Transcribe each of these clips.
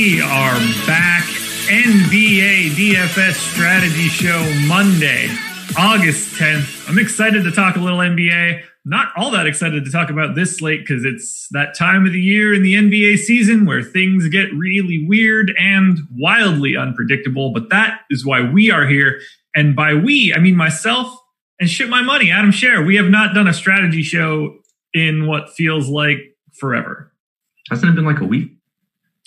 We are back. NBA DFS Strategy Show Monday, August 10th. I'm excited to talk a little NBA. Not all that excited to talk about this slate because it's that time of the year in the NBA season where things get really weird and wildly unpredictable. But that is why we are here. And by we, I mean myself and shit my money, Adam Scherer. We have not done a strategy show in what feels like forever. Hasn't it been like a week?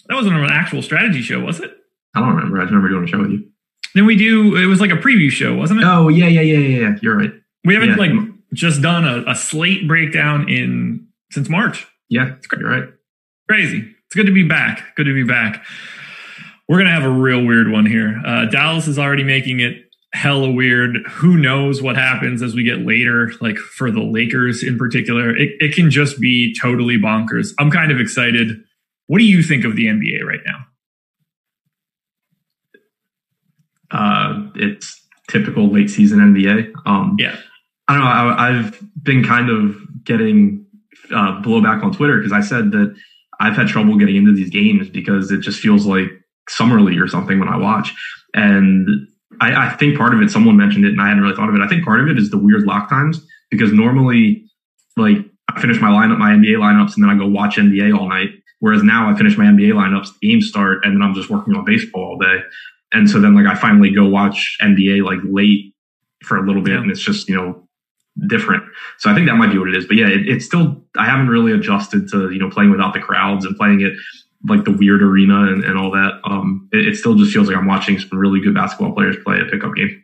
That wasn't an actual strategy show, was it? I don't remember. I just remember doing a show with you. Then we do. It was like a preview show, wasn't it? Oh yeah, yeah, yeah, yeah. yeah. You're right. We haven't Yeah. like just done a, a slate breakdown in since March. Yeah, you're right. Crazy. It's good to be back. Good to be back. We're gonna have a real weird one here. Uh, Dallas is already making it hella weird. Who knows what happens as we get later? Like for the Lakers in particular, it, it can just be totally bonkers. I'm kind of excited. What do you think of the NBA right now? Uh, it's typical late season NBA. Um, Yeah. I don't know. I, I've been kind of getting uh, blowback on Twitter because I said that I've had trouble getting into these games because it just feels like summer league or something when I watch. And I, I think part of it, someone mentioned it and I hadn't really thought of it. I think part of it is the weird lock times because normally, like, I finish my lineup, my NBA lineups, and then I go watch NBA all night. Whereas now I finish my NBA lineups, the games start, and then I'm just working on baseball all day. And so then, like, I finally go watch NBA like late for a little bit, and it's just you know different. So I think that might be what it is. But yeah, it, it's still I haven't really adjusted to you know playing without the crowds and playing it like the weird arena and, and all that. Um, it, it still just feels like I'm watching some really good basketball players play a pickup game.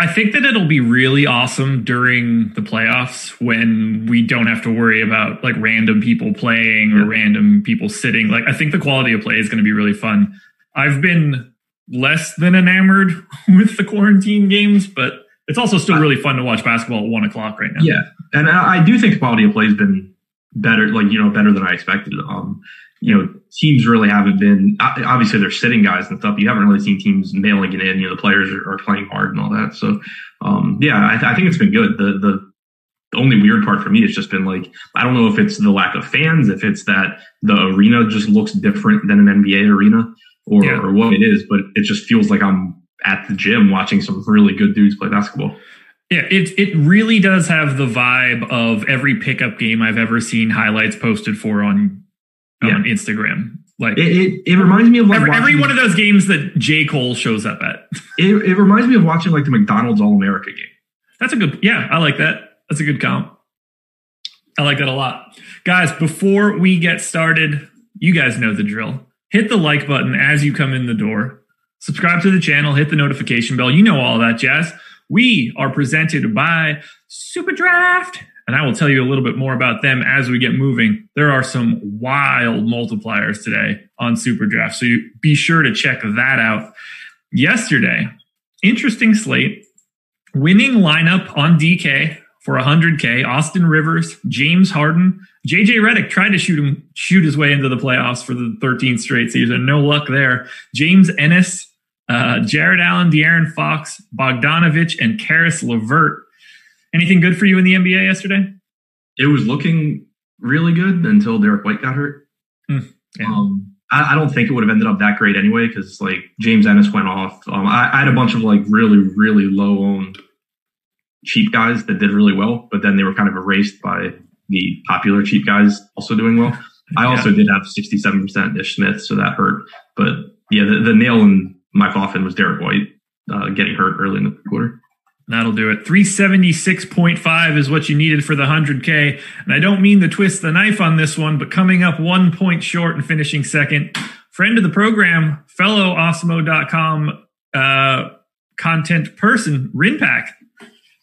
I think that it'll be really awesome during the playoffs when we don't have to worry about like random people playing or Yeah. random people sitting. Like I think the quality of play is going to be really fun. I've been less than enamored with the quarantine games, but it's also still really fun to watch basketball at one o'clock right now. Yeah, and I, I do think the quality of play has been better, like you know, better than I expected. Um, you know, teams really haven't been obviously they're sitting guys and stuff. You haven't really seen teams mailing it in. You know, the players are, are playing hard and all that. So, um, yeah, I, th- I think it's been good. The the the only weird part for me has just been like I don't know if it's the lack of fans, if it's that the arena just looks different than an NBA arena, or, Yeah. or what it is. But it just feels like I'm at the gym watching some really good dudes play basketball. Yeah, it it really does have the vibe of every pickup game I've ever seen highlights posted for on on Instagram. Like It, it, it reminds me of like every, every one of those games that J. Cole shows up at. It, it reminds me of watching like the McDonald's All America game. That's a good, yeah, I like that. That's a good count. I like that a lot. Guys, before we get started, you guys know the drill. Hit the like button as you come in the door. Subscribe to the channel, hit the notification bell. You know all that jazz. We are presented by Super Draft, and I will tell you a little bit more about them as we get moving. There are some wild multipliers today on Super Draft, so you be sure to check that out. Yesterday, interesting slate winning lineup on DK for 100K. Austin Rivers, James Harden, JJ Redick tried to shoot him, shoot his way into the playoffs for the 13th straight season. No luck there. James Ennis, uh, Jarrett Allen, De'Aaron Fox, Bogdanovich, and Caris LeVert. Anything good for you in the NBA yesterday? It was looking really good until Derrick White got hurt. Hmm, yeah. Um, I, I don't think it would have ended up that great anyway because like James Ennis went off. Um, I, I had a bunch of like really really low owned cheap guys that did really well, but then they were kind of erased by the popular cheap guys also doing well. I also did have 67% Ish Smith, so that hurt. But yeah, the, the nail in my coffin was Derrick White uh, getting hurt early in the quarter. That'll do it. 376.5 is what you needed for the 100K. And I don't mean to twist the knife on this one, but coming up one point short and finishing second, friend of the program, fellow Awesemo.com uh, content person, Rinpack.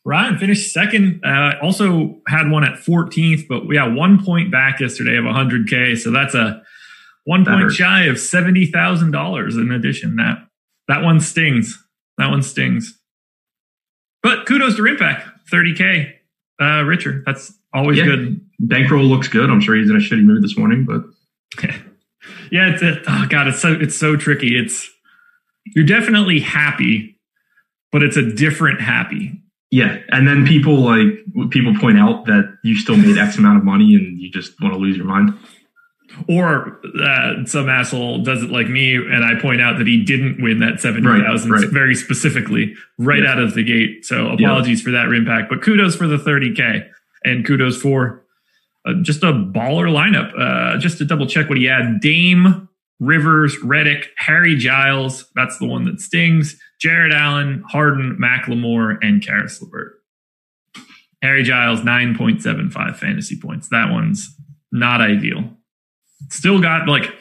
Ryan finished second. Uh, also had one at 14th, but yeah, one point back yesterday of 100K. So that's a one That point hurts. shy of $70,000 in addition. That, that one stings. That one stings. But kudos to Rinpack, 30K uh, richer. That's always Yeah. good. Bankroll looks good. I'm sure he's in a shitty mood this morning, but yeah, it's a, oh god, it's so it's so tricky. It's you're definitely happy, but it's a different happy. yeah. And then people like people point out that you still made X amount of money and you just want to lose your mind. Or uh, some asshole does it like me, and I point out that he didn't win that seventy thousand Right, right. very specifically right Yeah. out of the gate. So Yeah. apologies for that impact, but kudos for the thirty k, and kudos for uh, just a baller lineup. Uh, just to double check what he had: Dame, Rivers, Redick, Harry Giles. That's the one that stings. Jarrett Allen, Harden, Macklemore, and Caris LeVert. Harry Giles, 9.75 fantasy points. That one's not ideal. Still got like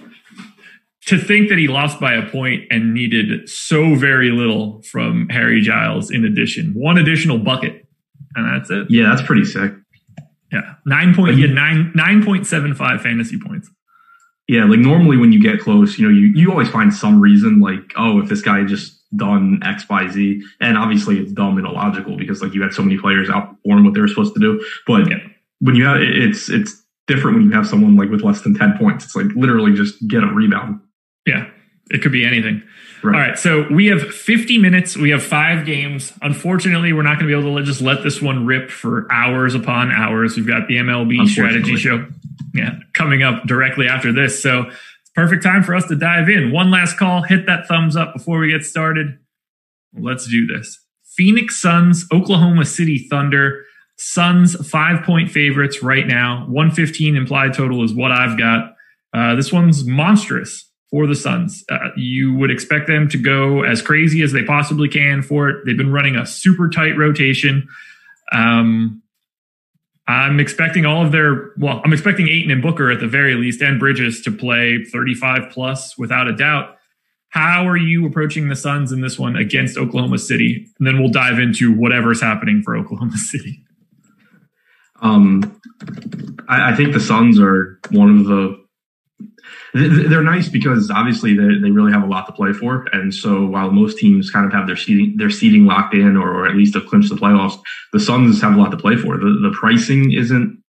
to think that he lost by a point and needed so very little from Harry Giles in addition. One additional bucket. And that's it. Yeah, that's pretty sick. Yeah. Nine point yeah, nine nine point seven five fantasy points. Yeah, like normally when you get close, you know, you, you always find some reason like, oh, if this guy just done X, Y, Z. And obviously it's dumb and illogical because like you had so many players outperform what they were supposed to do. But Yeah. when you have it's it's different when you have someone like with less than 10 points. It's like literally just get a rebound. Yeah. It could be anything. Right. All right, so we have 50 minutes. We have five games. Unfortunately, we're not going to be able to just let this one rip for hours upon hours. We've got the MLB strategy show, yeah, coming up directly after this. So it's perfect time for us to dive in. One last call. Hit that thumbs up before we get started. Let's do this. Phoenix Suns, Oklahoma City Thunder. Suns five point favorites right now. 115 implied total is what I've got. Uh, this one's monstrous for the Suns. Uh, you would expect them to go as crazy as they possibly can for it. They've been running a super tight rotation. Um, I'm expecting all of their, well, I'm expecting Ayton and Booker at the very least and Bridges to play 35 plus without a doubt. How are you approaching the Suns in this one against Oklahoma City? And then we'll dive into whatever's happening for Oklahoma City. Um, I, I think the Suns are one of the. They're nice because obviously they, they really have a lot to play for, and so while most teams kind of have their seating their seating locked in or, or at least have clinched the playoffs, the Suns have a lot to play for. The the pricing isn't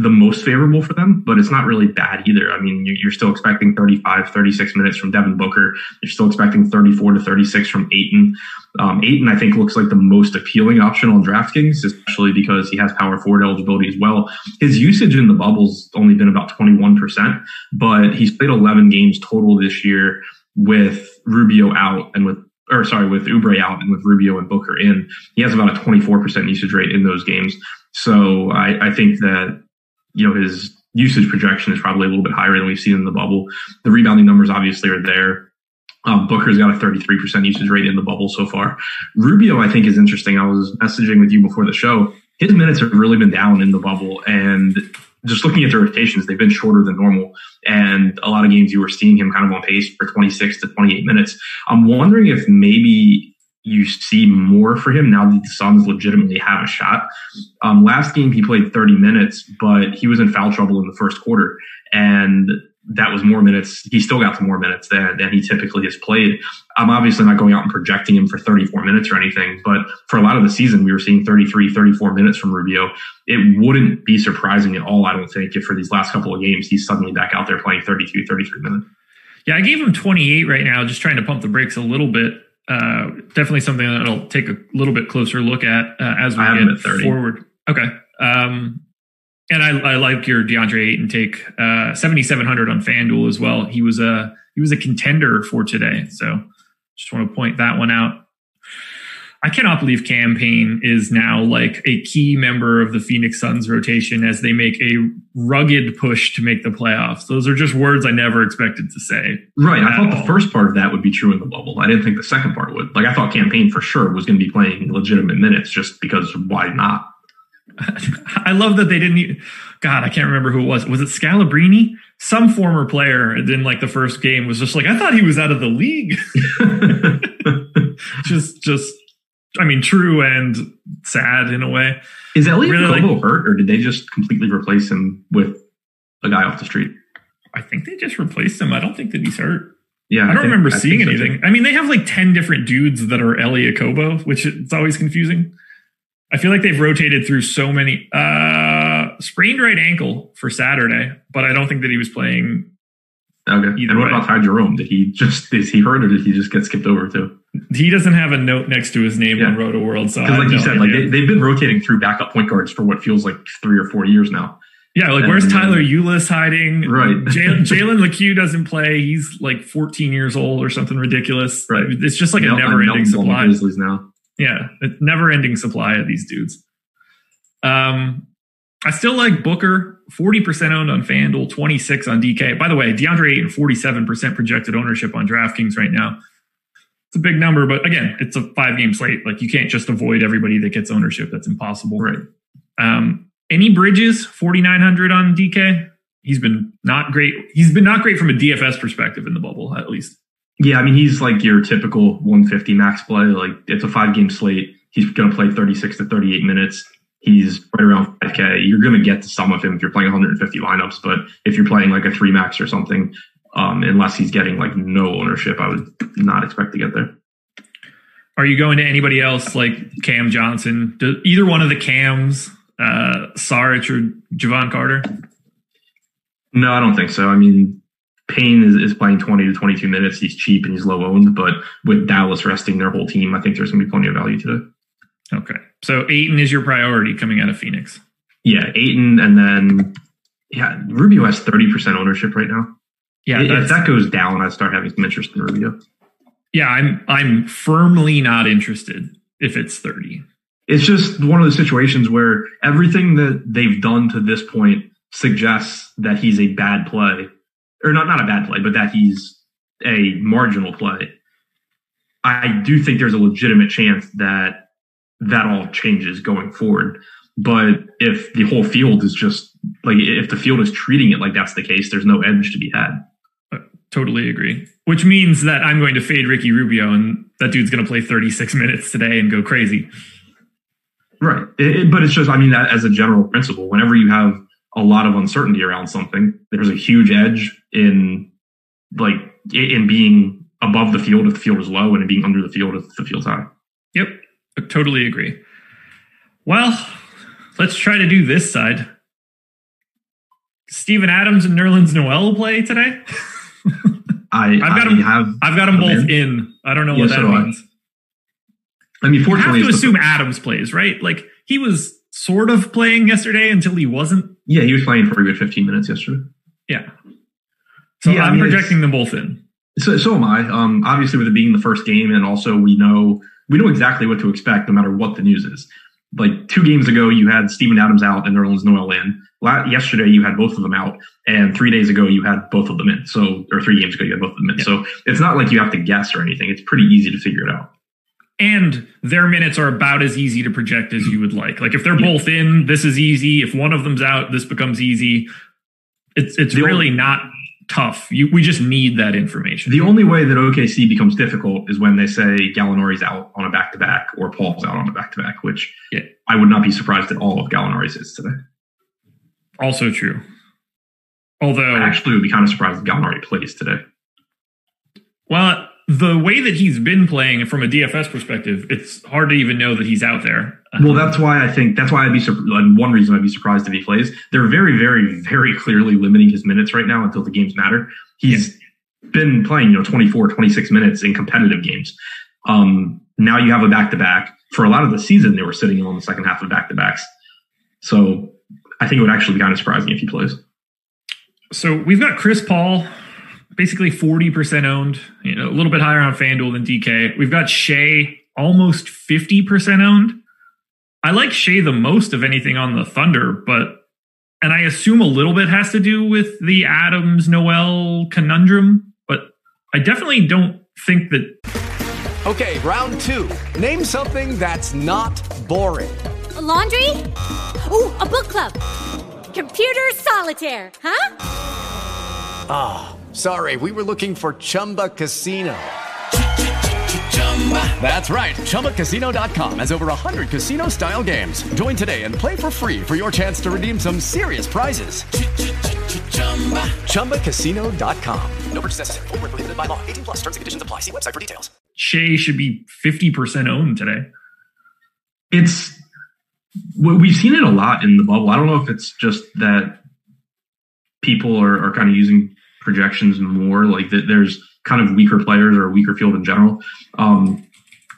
the most favorable for them, but it's not really bad either. I mean, you- you're still expecting 35, 36 minutes from Devin Booker. You're still expecting 34 to 36 from Ayton. Um, Ayton, I think, looks like the most appealing option on DraftKings, especially because he has power forward eligibility as well. His usage in the bubble's only been about 21%, but he's played 11 games total this year with Rubio out and with or sorry, with Oubre out and with Rubio and Booker in, he has about a 24% usage rate in those games. So I, I think that, you know, his usage projection is probably a little bit higher than we've seen in the bubble. The rebounding numbers obviously are there. Um, Booker's got a 33% usage rate in the bubble so far. Rubio, I think, is interesting. I was messaging with you before the show. His minutes have really been down in the bubble, and just looking at the rotations, they've been shorter than normal. And a lot of games you were seeing him kind of on pace for 26 to 28 minutes. I'm wondering if maybe you see more for him now that the Suns legitimately have a shot. Um, last game he played 30 minutes, but he was in foul trouble in the first quarter, and that was more minutes. He still got some more minutes than, than he typically has played. I'm obviously not going out and projecting him for 34 minutes or anything, but for a lot of the season, we were seeing 33, 34 minutes from Rubio. It wouldn't be surprising at all, I don't think, if for these last couple of games, he's suddenly back out there playing 32, 33 minutes. Yeah, I gave him 28 right now, just trying to pump the brakes a little bit. Uh, definitely something that I'll take a little bit closer look at uh, as we get at 30. forward. Okay. Um, And I, I like your DeAndre Ayton take uh, 7,700 on FanDuel as well. He was a he was a contender for today. So just want to point that one out. I cannot believe Cam Payne is now like a key member of the Phoenix Suns rotation as they make a rugged push to make the playoffs. Those are just words I never expected to say. Right. I thought the first part of that would be true in the bubble. I didn't think the second part would. Like I thought Cam Payne for sure was going to be playing legitimate minutes just because why not? I love that they didn't. God, I can't remember who it was. Was it Scalabrini? Some former player in like the first game was just like, I thought he was out of the league. just, just, I mean, true and sad in a way. Is Elliot Really, like- hurt, or did they just completely replace him with a guy off the street? I think they just replaced him. I don't think that he's hurt. Yeah, I don't think- remember I seeing think so, too. anything. I mean, they have like 10 different dudes that are Elie Okobo, which it's always confusing. I feel like they've rotated through so many. Uh, sprained right ankle for Saturday, but I don't think that he was playing. Okay. And what way. about Ty Jerome? Did he just is he hurt or did he just get skipped over too? He doesn't have a note next to his name Yeah. on Roto World. So have like you said, like idea. they, they've been rotating through backup point guards for what feels like three or four years now. yeah, like where's and- Tyler Ulis hiding? Right. Jalen Lecque doesn't play. He's like 14 years old or something ridiculous. Right. It's just like a Mel- never ending Melton's on the supply. Grizzlies now. Yeah, never ending supply of these dudes. Um, I still like Booker, 40% owned on FanDuel, 26 on DK. By the way, DeAndre Ayton, 47% projected ownership on DraftKings right now. It's a big number, but again, it's a five game slate. Like you can't just avoid everybody that gets ownership. That's impossible. Right. Um, any Bridges, 4,900 on DK. He's been not great. He's been not great from a DFS perspective in the bubble, at least. Yeah, I mean he's like your typical 150 max play. Like it's a five game slate. He's going to play 36 to 38 minutes. He's right around 5K. You're going to get to some of him if you're playing 150 lineups, but if you're playing like a three max or something, um, unless he's getting like no ownership, I would not expect to get there. Are you going to anybody else like Cam Johnson? Do either one of the Cams, uh, Saric or Jevon Carter? No, I don't think so. I mean, Payne is, is playing 20 to 22 minutes. He's cheap and he's low owned, but with Dallas resting their whole team, I think there's going to be plenty of value today. Okay. So Ayton is your priority coming out of Phoenix. Yeah, Ayton, and then yeah, Rubio has 30% ownership right now. Yeah, if that goes down, I start having some interest in Rubio. yeah, I'm I'm firmly not interested if it's 30. It's just one of the situations where everything that they've done to this point suggests that he's a bad play, or not not a bad play, but that he's a marginal play. I do think there's a legitimate chance that that all changes going forward. But if the whole field is just like if the field is treating it like that's the case, there's no edge to be had. Totally agree. Which means that I'm going to fade Ricky Rubio and that dude's going to play 36 minutes today and go crazy. Right. It, it- but it's just, I mean, that as a general principle, whenever you have a lot of uncertainty around something, there's a huge edge in like in being above the field if the field is low and in being under the field if the field's high. Yep, I totally agree. Well, let's try to do this side. Steven Adams and Nerlens Noel play today. I, I've got I 'em- have, I've got them both in. in. I don't know Yeah, what that I. means. I mean, You have to it's the- assume Adams plays, right? Like he was sort of playing yesterday until he wasn't. yeah, he was playing for a good 15 minutes yesterday. Yeah. So Yeah, I I'm mean, projecting them both in. So, so am I. Um, obviously, with it being the first game, and also we know we know exactly what to expect no matter what the news is. Like two games ago, you had Steven Adams out and Nerlens Noel in. La- yesterday, you had both of them out, and three days ago, you had both of them in. So, or three games ago, you had both of them in. Yeah. So it's not like you have to guess or anything. It's pretty easy to figure it out. And their minutes are about as easy to project as you would like. Like if they're both in, this is easy. If one of them's out, this becomes easy. It's it's The really only- not tough. You, we just need that information. The only way that OKC becomes difficult is when they say Gallinari's out on a back to back or Paul's out on a back to back, which Yeah. I would not be surprised at all if Gallinari's is today. also true. Although, I actually would be kind of surprised if Gallinari plays today. well, the way that he's been playing from a DFS perspective, it's hard to even know that he's out there. Well, that's why I think that's why I'd be one reason I'd be surprised if he plays. They're very, very, very clearly limiting his minutes right now until the games matter. He's been playing, you know, 24, 26 minutes in competitive games. Um, now you have a back to back. For a lot of the season, they were sitting on the second half of back to backs. So I think it would actually be kind of surprising if he plays. So we've got Chris Paul, basically 40% owned, you know, a little bit higher on FanDuel than DK. We've got Shai almost 50% owned. I like Shai the most of anything on the Thunder, but and I assume a little bit has to do with the Adams Noel conundrum, but I definitely don't think that Okay, round two. Name something that's not boring. A laundry? Ooh, a book club. Computer solitaire, huh? Ah, oh, sorry, we were looking for Chumba Casino. That's right. ChumbaCasino.com has over 100 casino style games. Join today and play for free for your chance to redeem some serious prizes. ChumbaCasino.com. No purchase necessary. Full prohibited by law. 18 plus terms and conditions apply. See website for details. Shai should be 50% owned today. It's we've seen it a lot in the bubble. I don't know if it's just that people are, are kind of using projections more like that there's kind of weaker players or a weaker field in general. Um,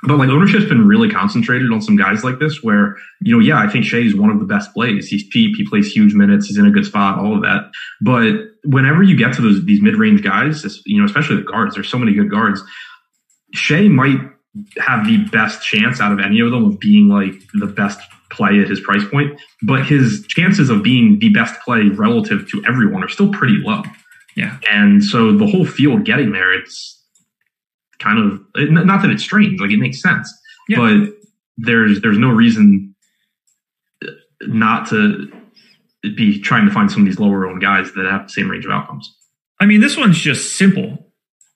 but like ownership's been really concentrated on some guys like this where, you know, yeah, I think Shai is one of the best plays. He's cheap. He plays huge minutes. He's in a good spot, all of that. But whenever you get to those, these mid-range guys, you know, especially the guards, there's so many good guards. Shai might have the best chance out of any of them of being like the best play at his price point, but his chances of being the best play relative to everyone are still pretty low. Yeah. And so the whole field getting there, it's kind of not that it's strange, like it makes sense, yeah. but there's there's no reason uh, not to be trying to find some of these lower owned guys that have the same range of outcomes. I mean, this one's just simple.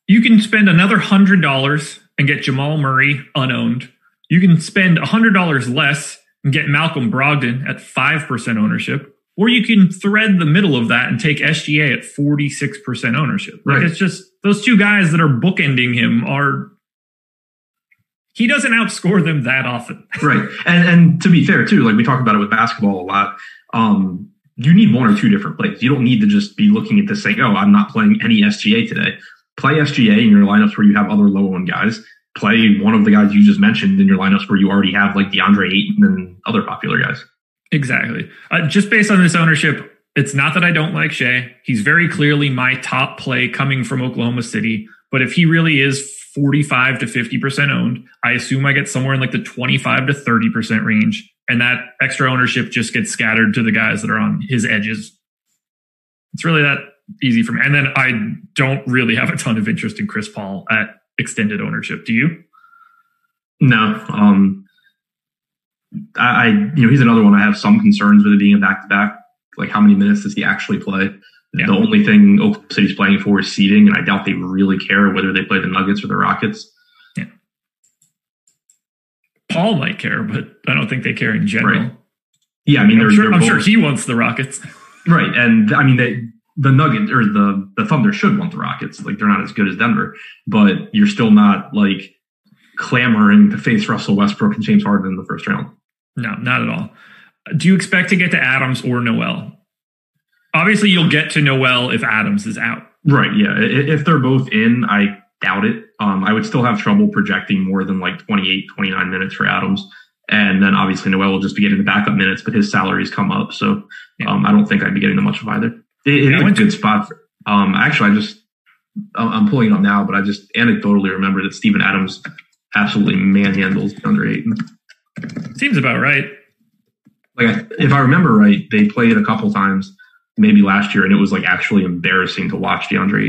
You can spend another hundred dollars and get Jamal Murray unowned. You can spend a hundred dollars less and get Malcolm Brogdon at five percent ownership. Or you can thread the middle of that and take SGA at 46% ownership. Like right. it's just those two guys that are bookending him are he doesn't outscore them that often. right. And and to be fair too, like we talk about it with basketball a lot. Um, you need one or two different plays. You don't need to just be looking at this saying, "Oh, I'm not playing any SGA today." Play SGA in your lineups where you have other low owned guys. Play one of the guys you just mentioned in your lineups where you already have like DeAndre Ayton and other popular guys. Exactly. Uh, just based on this ownership, it's not that I don't like Shai. He's very clearly my top play coming from Oklahoma City. But if he really is 45 to 50% owned, I assume I get somewhere in like the 25 to 30% range. And that extra ownership just gets scattered to the guys that are on his edges. It's really that easy for me. And then I don't really have a ton of interest in Chris Paul at extended ownership. Do you? No. Um, I, you know, he's another one I have some concerns with it being a back to back. Like, how many minutes does he actually play? Yeah. The only thing Oklahoma City's playing for is seeding, and I doubt they really care whether they play the Nuggets or the Rockets. Yeah. Paul might care, but I don't think they care in general. Right. Yeah, I mean, I'm, sure, I'm sure, he wants the Rockets. Right, and I mean, they, the Nuggets or the the Thunder should want the Rockets. Like, they're not as good as Denver, but you're still not like clamoring to face Russell Westbrook and James Harden in the first round. No, not at all. Do you expect to get to Adams or Noel? Obviously, you'll get to Noel if Adams is out. Right. Yeah. If they're both in, I doubt it. Um, I would still have trouble projecting more than like 28, 29 minutes for Adams. And then obviously Noel will just be getting the backup minutes, but his salaries come up. So um, I don't think I'd be getting much of either. It, it's a good to- spot. For, um, actually, I just, I'm pulling it up now, but I just anecdotally remember that Steven Adams absolutely manhandles under eight. Seems about right. Like if I remember right, they played a couple times, maybe last year, and it was like actually embarrassing to watch DeAndre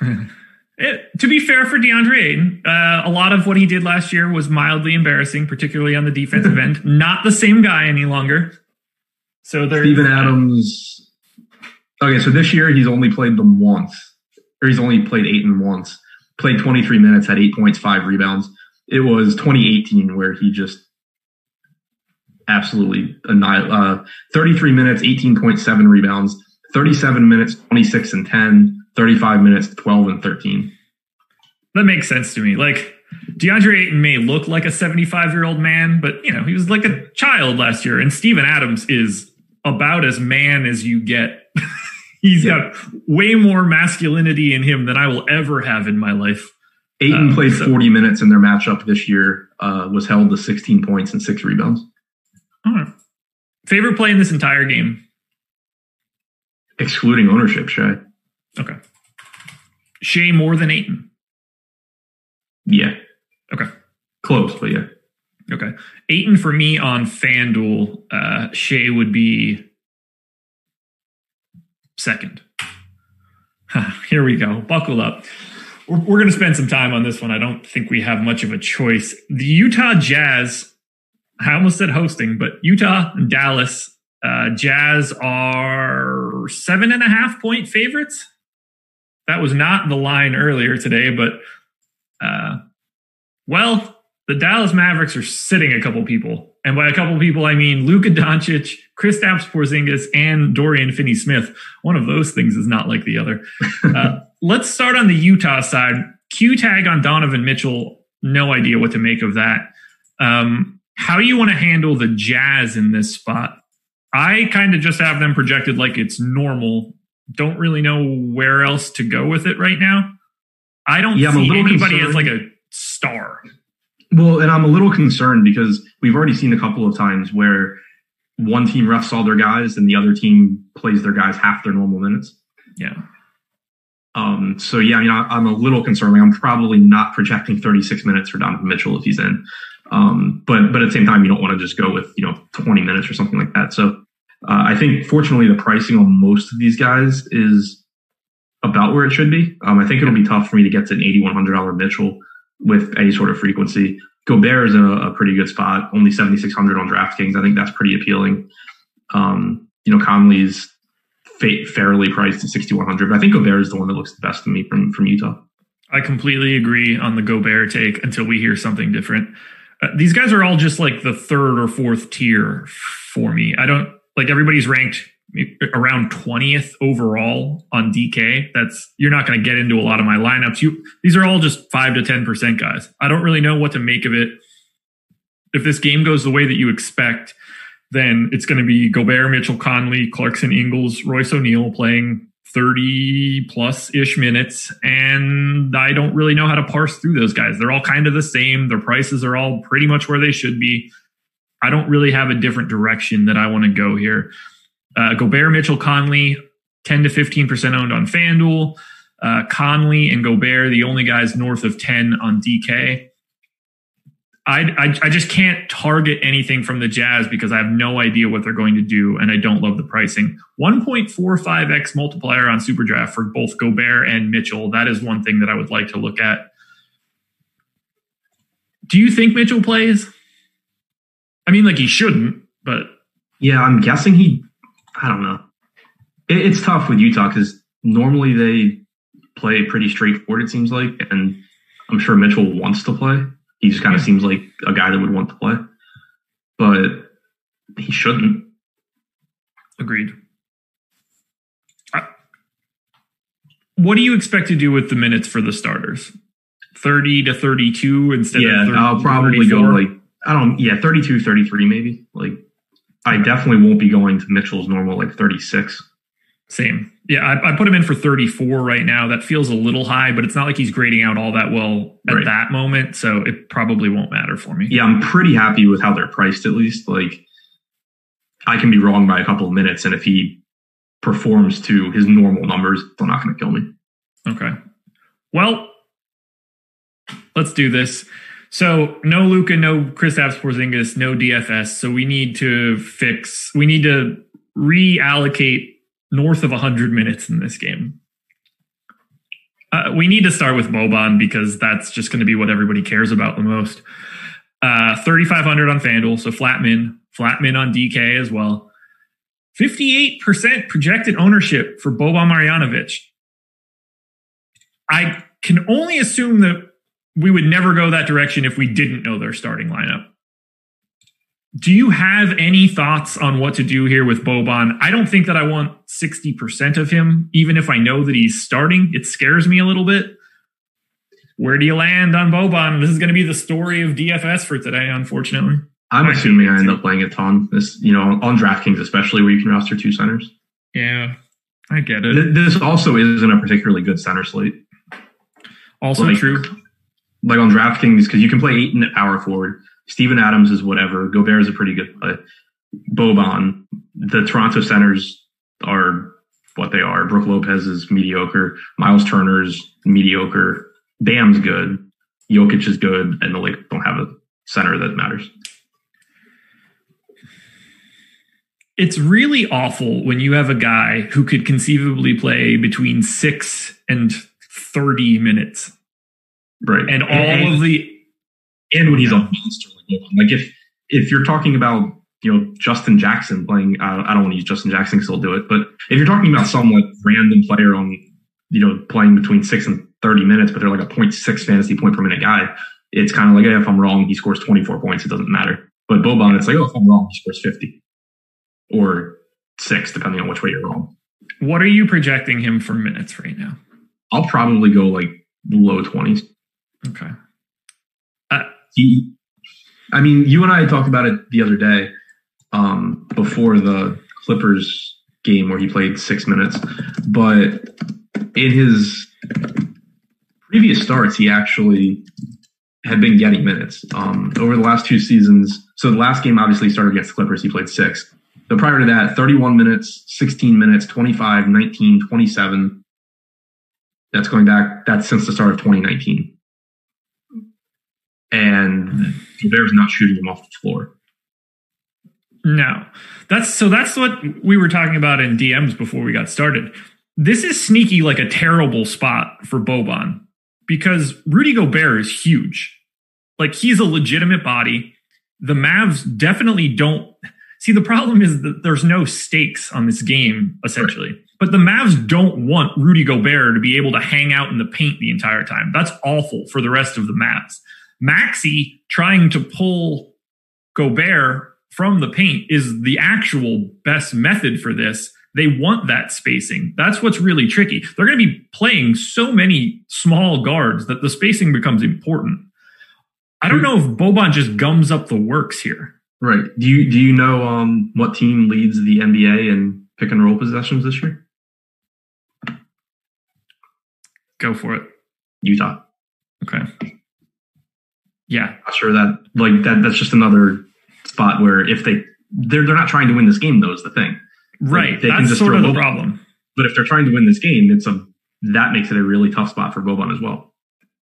Ayton. It, to be fair for DeAndre Ayton, uh, a lot of what he did last year was mildly embarrassing, particularly on the defensive end. Not the same guy any longer. So there's Steven Adams. Okay, so this year he's only played them once, or he's only played Ayton once. Played 23 minutes, had eight points, five rebounds. It was 2018 where he just absolutely annihilated. Uh, 33 minutes, 18.7 rebounds, 37 minutes, 26 and 10, 35 minutes, 12 and 13. That makes sense to me. Like DeAndre Ayton may look like a 75 year old man, but you know, he was like a child last year. And Steven Adams is about as man as you get. He's yeah. got way more masculinity in him than I will ever have in my life. Ayton um, played so, 40 minutes in their matchup this year, uh, was held to 16 points and six rebounds. Right. Favorite play in this entire game? Excluding ownership, Shai. Okay. Shai more than Ayton. Yeah. Okay. Close, but yeah. Okay. Ayton for me on FanDuel, uh, Shai would be second. Here we go. Buckle up. We're, we're going to spend some time on this one. I don't think we have much of a choice. The Utah Jazz, I almost said hosting, but Utah and Dallas, uh, Jazz are seven and a half point favorites. That was not the line earlier today, but uh, well, the Dallas Mavericks are sitting a couple people. And by a couple people, I mean Luka Doncic, Kristaps Porzingis, and Dorian Finney-Smith. One of those things is not like the other. Uh, let's start on the Utah side. Q tag on Donovan Mitchell. No idea what to make of that. Um, how you want to handle the Jazz in this spot? I kind of just have them projected like it's normal. Don't really know where else to go with it right now. I don't Yeah, I'm a see little anybody as concerned. like a star. Well, and I'm a little concerned because we've already seen a couple of times where one team refs all their guys and the other team plays their guys half their normal minutes. Yeah. Um, so yeah, I mean, I, I'm a little concerned. Like, I'm probably not projecting 36 minutes for Donovan Mitchell if he's in. Um, but but at the same time, you don't want to just go with you know 20 minutes or something like that. So uh, I think fortunately the pricing on most of these guys is about where it should be. Um, I think it'll be tough for me to get to an 8100 dollar Mitchell with any sort of frequency. Gobert is a, a pretty good spot, only 7600 on DraftKings. I think that's pretty appealing. Um, you know, Conley's fa- fairly priced at 6100, but I think Gobert is the one that looks the best to me from from Utah. I completely agree on the Gobert take until we hear something different. Uh, these guys are all just like the third or fourth tier for me. I don't like everybody's ranked around 20th overall on DK. That's you're not going to get into a lot of my lineups. You these are all just 5 to 10% guys. I don't really know what to make of it. If this game goes the way that you expect, then it's going to be Gobert, Mitchell, Conley, Clarkson, Ingles, Royce O'Neale playing 30 plus ish minutes. And I don't really know how to parse through those guys. They're all kind of the same. Their prices are all pretty much where they should be. I don't really have a different direction that I want to go here. Uh, Gobert, Mitchell, Conley, 10 to 15% owned on FanDuel. Uh, Conley and Gobert, the only guys north of 10 on DK. I, I, I just can't target anything from the Jazz because I have no idea what they're going to do, and I don't love the pricing. 1.45x multiplier on SuperDraft for both Gobert and Mitchell. That is one thing that I would like to look at. Do you think Mitchell plays? I mean, like he shouldn't, but Yeah, I'm guessing he. I don't know. It, it's tough with Utah because normally they play pretty straightforward. It seems like, and I'm sure Mitchell wants to play. He just kind of seems like a guy that would want to play, but he shouldn't. Agreed. Uh, what do you expect to do with the minutes for the starters? 30 to 32 instead yeah, of 30 I'll probably go like I don't. Yeah, 32, 33 maybe. Like, I definitely won't be going to Mitchell's normal like 36. Same. Yeah, I, I put him in for 34 right now. That feels a little high, but it's not like he's grading out all that well at Right. that moment. So it probably won't matter for me. Yeah, I'm pretty happy with how they're priced at least. Like I can be wrong by a couple of minutes, and if he performs to his normal numbers, they're not going to kill me. Okay. Well, let's do this. So no Luka, no Chris Kristaps Porzingis, no DFS. So we need to fix. We need to reallocate north of 100 minutes in this game. Uh, we need to start with Boban because that's just going to be what everybody cares about the most. Uh, 3,500 on FanDuel, so Flatman, Flatman on DK as well. 58% projected ownership for Boban Marjanovic. I can only assume that we would never go that direction if we didn't know their starting lineup. Do you have any thoughts on what to do here with Boban? I don't think that I want 60% of him, even if I know that he's starting. It scares me a little bit. Where do you land on Boban? This is going to be the story of DFS for today, unfortunately. I'm assuming I end up playing a ton. This, you know, on DraftKings especially, where you can roster two centers. Yeah, I get it. Th- This also isn't a particularly good center slate. Also Like- true. Like on DraftKings, because you can play Ayton at power forward. Steven Adams is whatever. Gobert is a pretty good play. Boban. The Toronto centers are what they are. Brooke Lopez is mediocre. Miles Turner's mediocre. Bam's good. Jokic is good, and the Lakers don't have a center that matters. It's really awful when you have a guy who could conceivably play between six and 30 minutes. Right. And all And- of the and when he's a monster like if if you're talking about you know Justin Jackson playing, uh, I don't want to use Justin Jackson because he'll do it, but if you're talking about some like random player on you know playing between six and thirty minutes, but they're like a 0.6 fantasy point per minute guy, it's kind of like hey, if I'm wrong, he scores 24 points, it doesn't matter. But Boban, it's like oh, if I'm wrong, he scores 50 or six, depending on which way you're wrong. what are you projecting him for minutes right now? I'll probably go like low 20s. Okay. he I mean, you and I talked about it the other day, um, before the Clippers game where he played six minutes. But in his previous starts, he actually had been getting minutes. Um, over the last two seasons, so the last game obviously started against the Clippers, he played six. But prior to that, 31 minutes, 16 minutes, 25, 19, 27. That's going back, that's since the start of 2019 and Gobert's not shooting him off the floor. No. That's so that's what we were talking about in DMs before we got started. This is sneaky like a terrible spot for Boban because Rudy Gobert is huge. Like he's a legitimate body. The Mavs definitely don't see the problem is that there's no stakes on this game essentially. But the Mavs don't want Rudy Gobert to be able to hang out in the paint the entire time. That's awful for the rest of the Mavs. Maxi trying to pull Gobert from the paint is the actual best method for this. They want that spacing. That's what's really tricky. They're going to be playing so many small guards that the spacing becomes important. I don't know if Boban just gums up the works here. Right. Do you do you know um, what team leads the NBA in pick and roll possessions this year? Go for it. Utah. Okay. Yeah. Not sure that like that that's just another spot where if they they're they're not trying to win this game though is the thing. Right. Like, they can That's just sort throw of the Boban. problem. But if they're trying to win this game, it's a that makes it a really tough spot for Boban as well.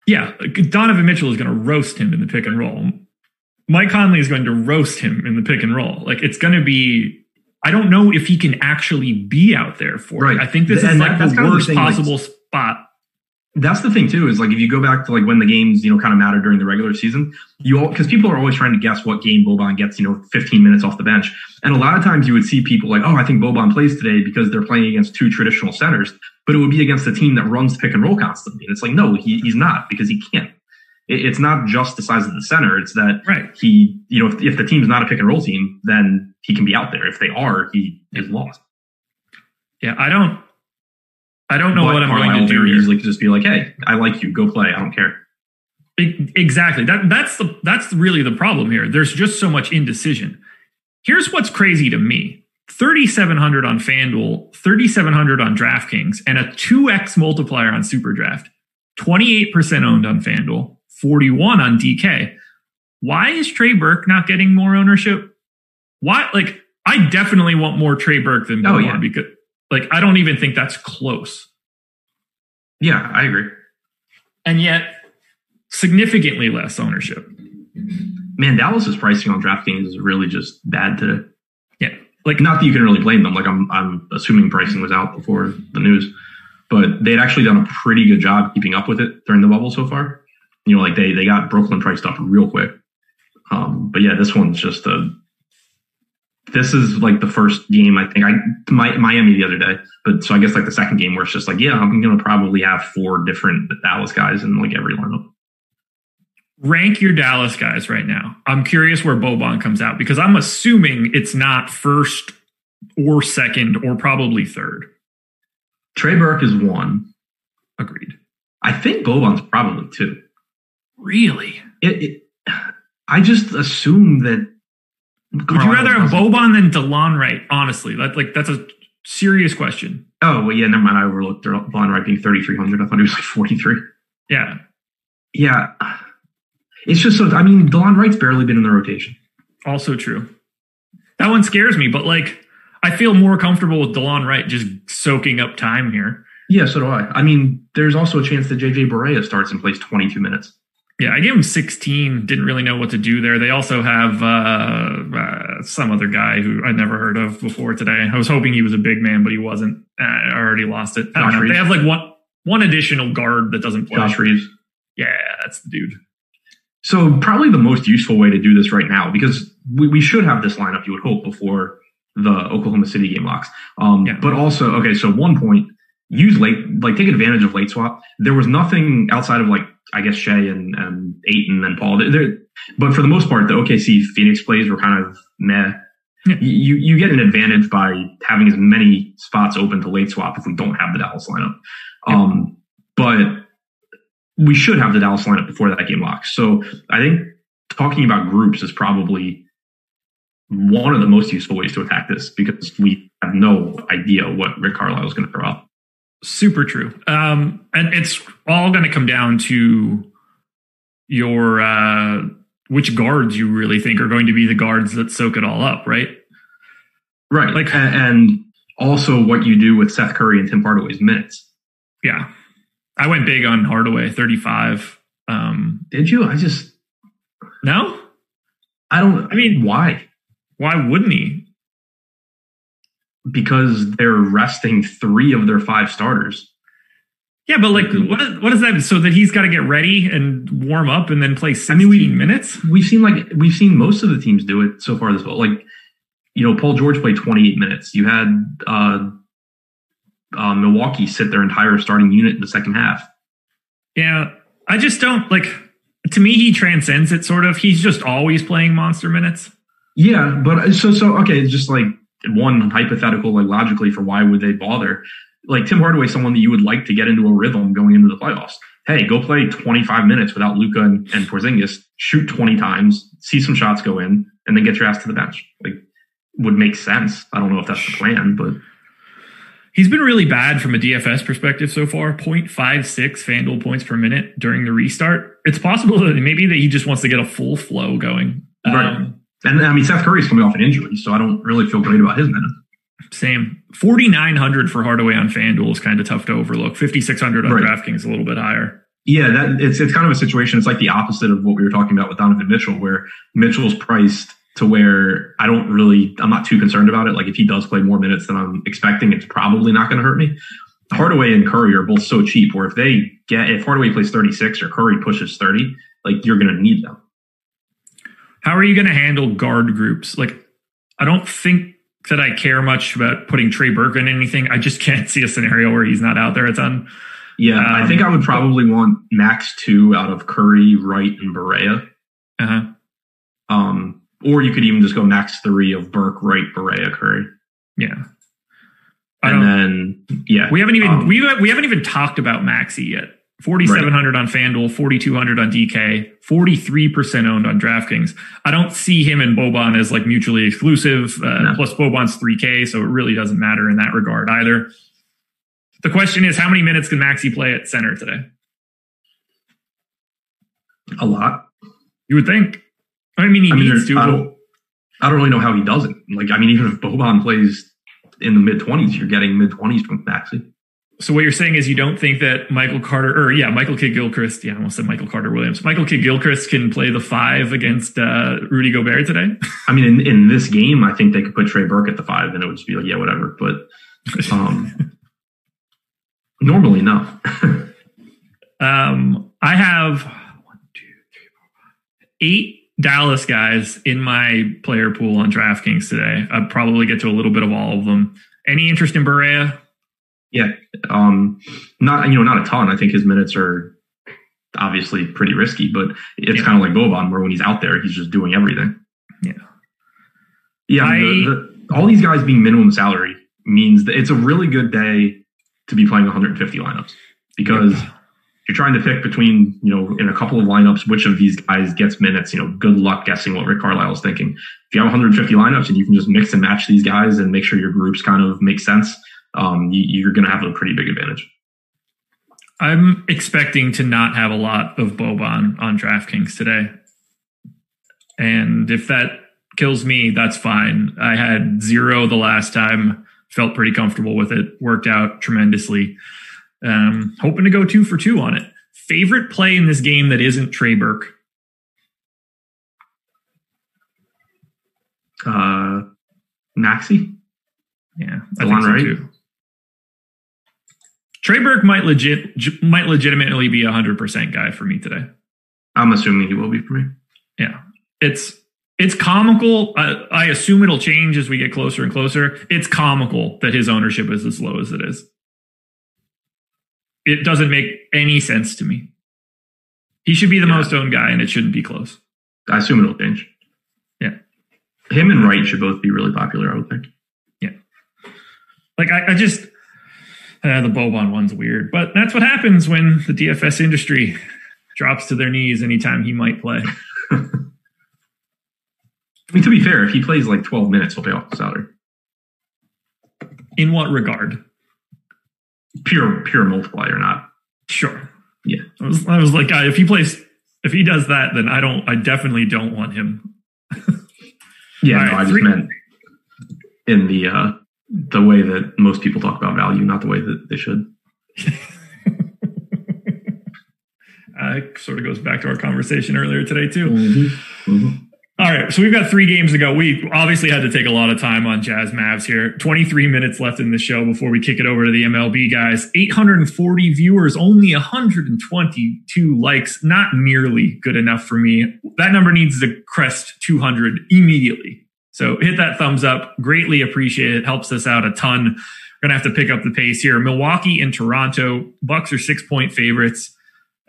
Yeah. Donovan Mitchell is going to roast him in the pick and roll. Mike Conley is going to roast him in the pick and roll. Like it's going to be. I don't know if he can actually be out there for Right. it. I think this And is that- like the of the worst thing, like- possible spot. That's the thing too is like if you go back to like when the games you know kind of matter during the regular season, you because people are always trying to guess what game Boban gets you know 15 minutes off the bench, and a lot of times you would see people like oh I think Boban plays today because they're playing against two traditional centers, but it would be against a team that runs pick and roll constantly, and it's like no he, he's not because he can't. It, it's not just the size of the center; it's that Right. he you know if, if the team's not a pick and roll team, then he can be out there. If they are, he is lost. Yeah. I don't. I don't know But what I'm Carlisle going to do very here. easily could just be like hey I like you, go play, I don't care. Exactly. That that's the that's really the problem here. There's just so much indecision. Here's what's crazy to me. 3700 on FanDuel, 3700 on DraftKings and a 2x multiplier on SuperDraft. 28% owned on FanDuel, 41 on DK. Why is Trey Burke not getting more ownership? Why like I definitely want more Trey Burke than Oh, yeah. because like I don't even think that's close. Yeah, I agree. And yet significantly less ownership. Man, Dallas's pricing on DraftKings is really just bad today. Yeah. Like Not that you can really blame them. Like I'm, I'm assuming pricing was out before the news, but they'd actually done a pretty good job keeping up with it during the bubble so far. You know, like they they got Brooklyn priced up real quick. Um, but yeah, this one's just a. This is like the first game I think I my, Miami the other day, but so I guess like the second game where it's just like yeah I'm gonna probably have four different Dallas guys in like every lineup. rank your Dallas guys right now. I'm curious where Boban comes out because I'm assuming it's not first or second or probably third. Trey Burke is one. Agreed. I think Boban's probably two. Really? It, it, I just assume that. Would you rather have Boban than DeLon Wright? Honestly, that like that's a serious question. Oh well, yeah. Never mind. I overlooked Delon Wright being thirty three hundred. I thought he was like forty three. Yeah, Yeah, it's just so. I mean, Delon Wright's barely been in the rotation. also true. That one scares me, but like I feel more comfortable with DeLon Wright just soaking up time here. Yeah, so do I. I mean, there's also a chance that JJ Barea starts and plays 22 minutes. Yeah, I gave him 16. Didn't really know what to do there. They also have uh, uh, some other guy who I'd never heard of before today. I was hoping he was a big man, but he wasn't. Uh, I already lost it. I don't know. They have like one one additional guard that doesn't play. Josh Reeves. Yeah, that's the dude. So probably the most useful way to do this right now, because we, we should have this lineup, you would hope, before the Oklahoma City game locks. Um, Yeah. But also, okay, so one point, use late, like take advantage of late swap. There was nothing outside of like, I guess Shai and, and Ayton and Paul. There, but for the most part, the OKC Phoenix plays were kind of meh. Yeah. You, you get an advantage by having as many spots open to late swap if we don't have the Dallas lineup. Um, but we should have the Dallas lineup before that game locks. So I think talking about groups is probably one of the most useful ways to attack this because we have no idea what Rick Carlisle is going to throw out. Super true. Um, and it's all going to come down to your uh, which guards you really think are going to be the guards that soak it all up, right? Right. Like- Like, and also what you do with Seth Curry and Tim Hardaway's minutes. Yeah. I went big on Hardaway, 35. Um, Did you? I just, no? I don't, I mean- why? Why wouldn't he? Because they're resting three of their five starters. Yeah, but like, what is, what is that? So that he's got to get ready and warm up and then play 16 mean, we- minutes? We've seen like, we've seen most of the teams do it so far this fall. Like, you know, Paul George played 28 minutes. You had, uh, uh, Milwaukee sit their entire starting unit in the second half. Yeah, I just don't like. To me, he transcends it. Sort of. He's just always playing monster minutes. Yeah, but so so okay, just like one hypothetical, like logically for why would they bother? Like Tim Hardaway, someone that you would like to get into a rhythm going into the playoffs. Hey, go play 25 minutes without Luka and, and Porzingis, shoot 20 times, see some shots go in, and then get your ass to the bench. Like would make sense. I don't know if that's the plan, but He's been really bad from a DFS perspective so far. 0.56 FanDuel points per minute during the restart. It's possible that maybe that he just wants to get a full flow going. right. Um, And I mean, Seth Curry's coming off an injury, so I don't really feel great about his minutes. same. 4,900 for Hardaway on FanDuel is kind of tough to overlook. 5,600 on Right. DraftKings, a little bit higher. Yeah, that it's it's kind of a situation. It's like the opposite of what we were talking about with Donovan Mitchell, where Mitchell's priced to where I don't really, I'm not too concerned about it. Like if he does play more minutes than I'm expecting, it's probably not going to hurt me. Hardaway and Curry are both so cheap. Where if they get if Hardaway plays 36 or Curry pushes 30, like you're going to need them. How are you going to handle guard groups? Like, I don't think that I care much about putting Trey Burke in anything. I just can't see a scenario where he's not out there a ton. Yeah, I Um, think I would probably want max two out of Curry, Wright, and Barea. Uh-huh. Um, or you could even just go max three of Burke, Wright, Barea, Curry, Yeah. I and then yeah, We haven't even um, we we haven't even talked about Maxi yet. Forty seven hundred on FanDuel, forty two hundred on DK, forty three percent owned on DraftKings. I don't see him and Boban as like mutually exclusive. Uh, No. Plus Boban's three K, so it really doesn't matter in that regard either. The question is, how many minutes can Maxi play at center today? a lot. You would think. I mean, he I needs there's- to. I don't, I don't really know how he does it. Like, I mean, even if Boban plays in the mid twenties, you're getting mid twenties from Maxi. So what you're saying is you don't think that Michael Carter or yeah, Michael Kidd Gilchrist, yeah, I almost said Michael Carter Williams. Michael Kidd Gilchrist can play the five against uh, Rudy Gobert today. I mean, in, in this game, I think they could put Trey Burke at the five, and it would just be like, yeah, whatever. But um, normally, no. Um, I have one, two, three, four, five, eight Dallas guys in my player pool on DraftKings today. I'd probably get to a little bit of all of them. Any interest in Barea? Yeah, um, not you know, not a ton. I think his minutes are obviously pretty risky, but it's Yeah. kind of like Boban, where when he's out there, he's just doing everything. Yeah. Yeah, I- the, the, all these guys being minimum salary means that it's a really good day to be playing 150 lineups because you're trying to pick between, you know, in a couple of lineups, which of these guys gets minutes. You know, good luck guessing what Rick Carlisle is thinking. If you have 150 lineups and you can just mix and match these guys and make sure your groups kind of make sense, um, you, you're going to have a pretty big advantage. I'm expecting to not have a lot of Boban on DraftKings today. And if that kills me, that's fine. I had zero the last time, felt pretty comfortable with it, worked out tremendously. Um, hoping to go two for two on it. Favorite play in this game that isn't Trey Burke? Uh, Maxi. Yeah, The one, right? Trey Burke might legit might legitimately be a hundred percent guy for me today. I'm assuming he will be for me. Yeah, it's it's comical. I, I assume it'll change as we get closer and closer. It's comical that his ownership is as low as it is. It doesn't make any sense to me. He should be the Yeah. most owned guy, and it shouldn't be close. I assume it'll change. Yeah. Him and Wright should both be really popular, I would think. Yeah, like I, I just uh, the Boban one's weird, but that's what happens when the DFS industry drops to their knees anytime he might play. I mean, to be fair, if he plays like 12 minutes, he'll pay off the salary. In what regard? Pure, pure multiplier, not. Sure. Yeah. I was, I was like, uh, if he plays, if he does that, then I don't, I definitely don't want him. Yeah, no, right, I just three- meant in the uh, the way that most people talk about value, not the way that they should. Uh, it sort of goes back to our conversation earlier today too. Mm-hmm. All right, so we've got three games to go. We obviously had to take a lot of time on Jazz Mavs here. 23 minutes left in the show before we kick it over to the MLB guys. 840 viewers, only 122 likes. Not nearly good enough for me. That number needs to crest 200 immediately. So hit that thumbs up. Greatly appreciate it. Helps us out a ton. We're gonna have to pick up the pace here. Milwaukee and Toronto. Bucks are six point favorites.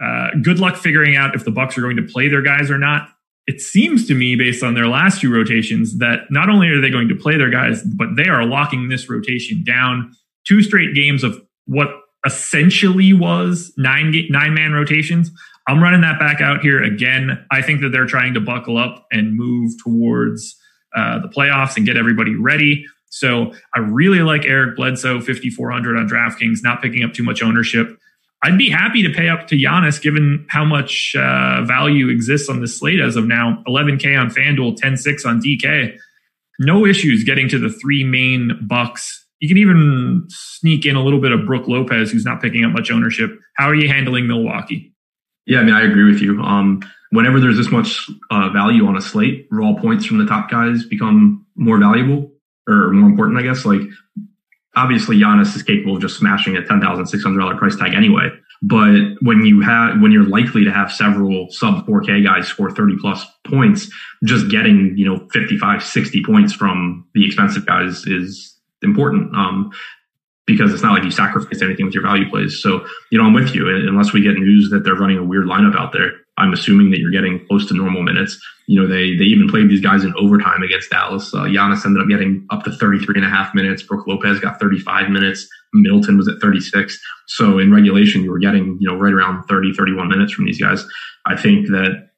Uh, good luck figuring out if the Bucks are going to play their guys or not it seems to me, based on their last few rotations, that not only are they going to play their guys, but they are locking this rotation down. Two straight games of what essentially was nine nine man rotations. I'm running that back out here again. I think that they're trying to buckle up and move towards uh, the playoffs and get everybody ready. So I really like Eric Bledsoe, 5,400 on DraftKings, not picking up too much ownership. I'd be happy to pay up to Giannis given how much uh, value exists on the slate as of now. 11K on FanDuel, 10-6 on DK. No issues getting to the three main bucks. You can even sneak in a little bit of Brook Lopez, who's not picking up much ownership. How are you handling Milwaukee? Yeah, I mean, I agree with you. Um, whenever there's this much uh, value on a slate, raw points from the top guys become more valuable or more important, I guess. Like, obviously, Giannis is capable of just smashing a ten thousand six hundred dollar price tag anyway. But when you have when you're likely to have several sub 4K guys score 30 plus points, just getting you know 55, 60 points from the expensive guys is important. Um, because it's not like you sacrifice anything with your value plays. So, you know, I'm with you. Unless we get news that they're running a weird lineup out there, I'm assuming that you're getting close to normal minutes. You know, they they even played these guys in overtime against Dallas. Uh, Giannis ended up getting up to 33 and a half minutes. Brook Lopez got 35 minutes. Middleton was at 36. So in regulation, you were getting, you know, right around 30, 31 minutes from these guys. I think that,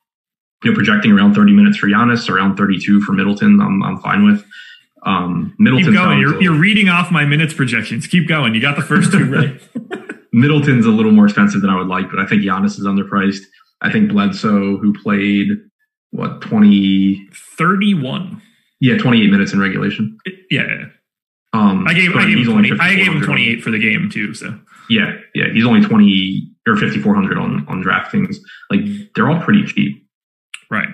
you know, projecting around 30 minutes for Giannis, around 32 for Middleton, I'm, I'm fine with. Um, Middleton's Keep going. You're, you're reading off my minutes projections. Keep going. You got the first two right. Middleton's a little more expensive than I would like, but I think Giannis is underpriced. I think Bledsoe, who played what 20, 31. yeah, 28 minutes in regulation. Yeah. Um, I gave I gave him 20, I gave him 28 for the game too. So Yeah, yeah, he's only 20 or 5400 on on DraftKings. Like they're all pretty cheap. right.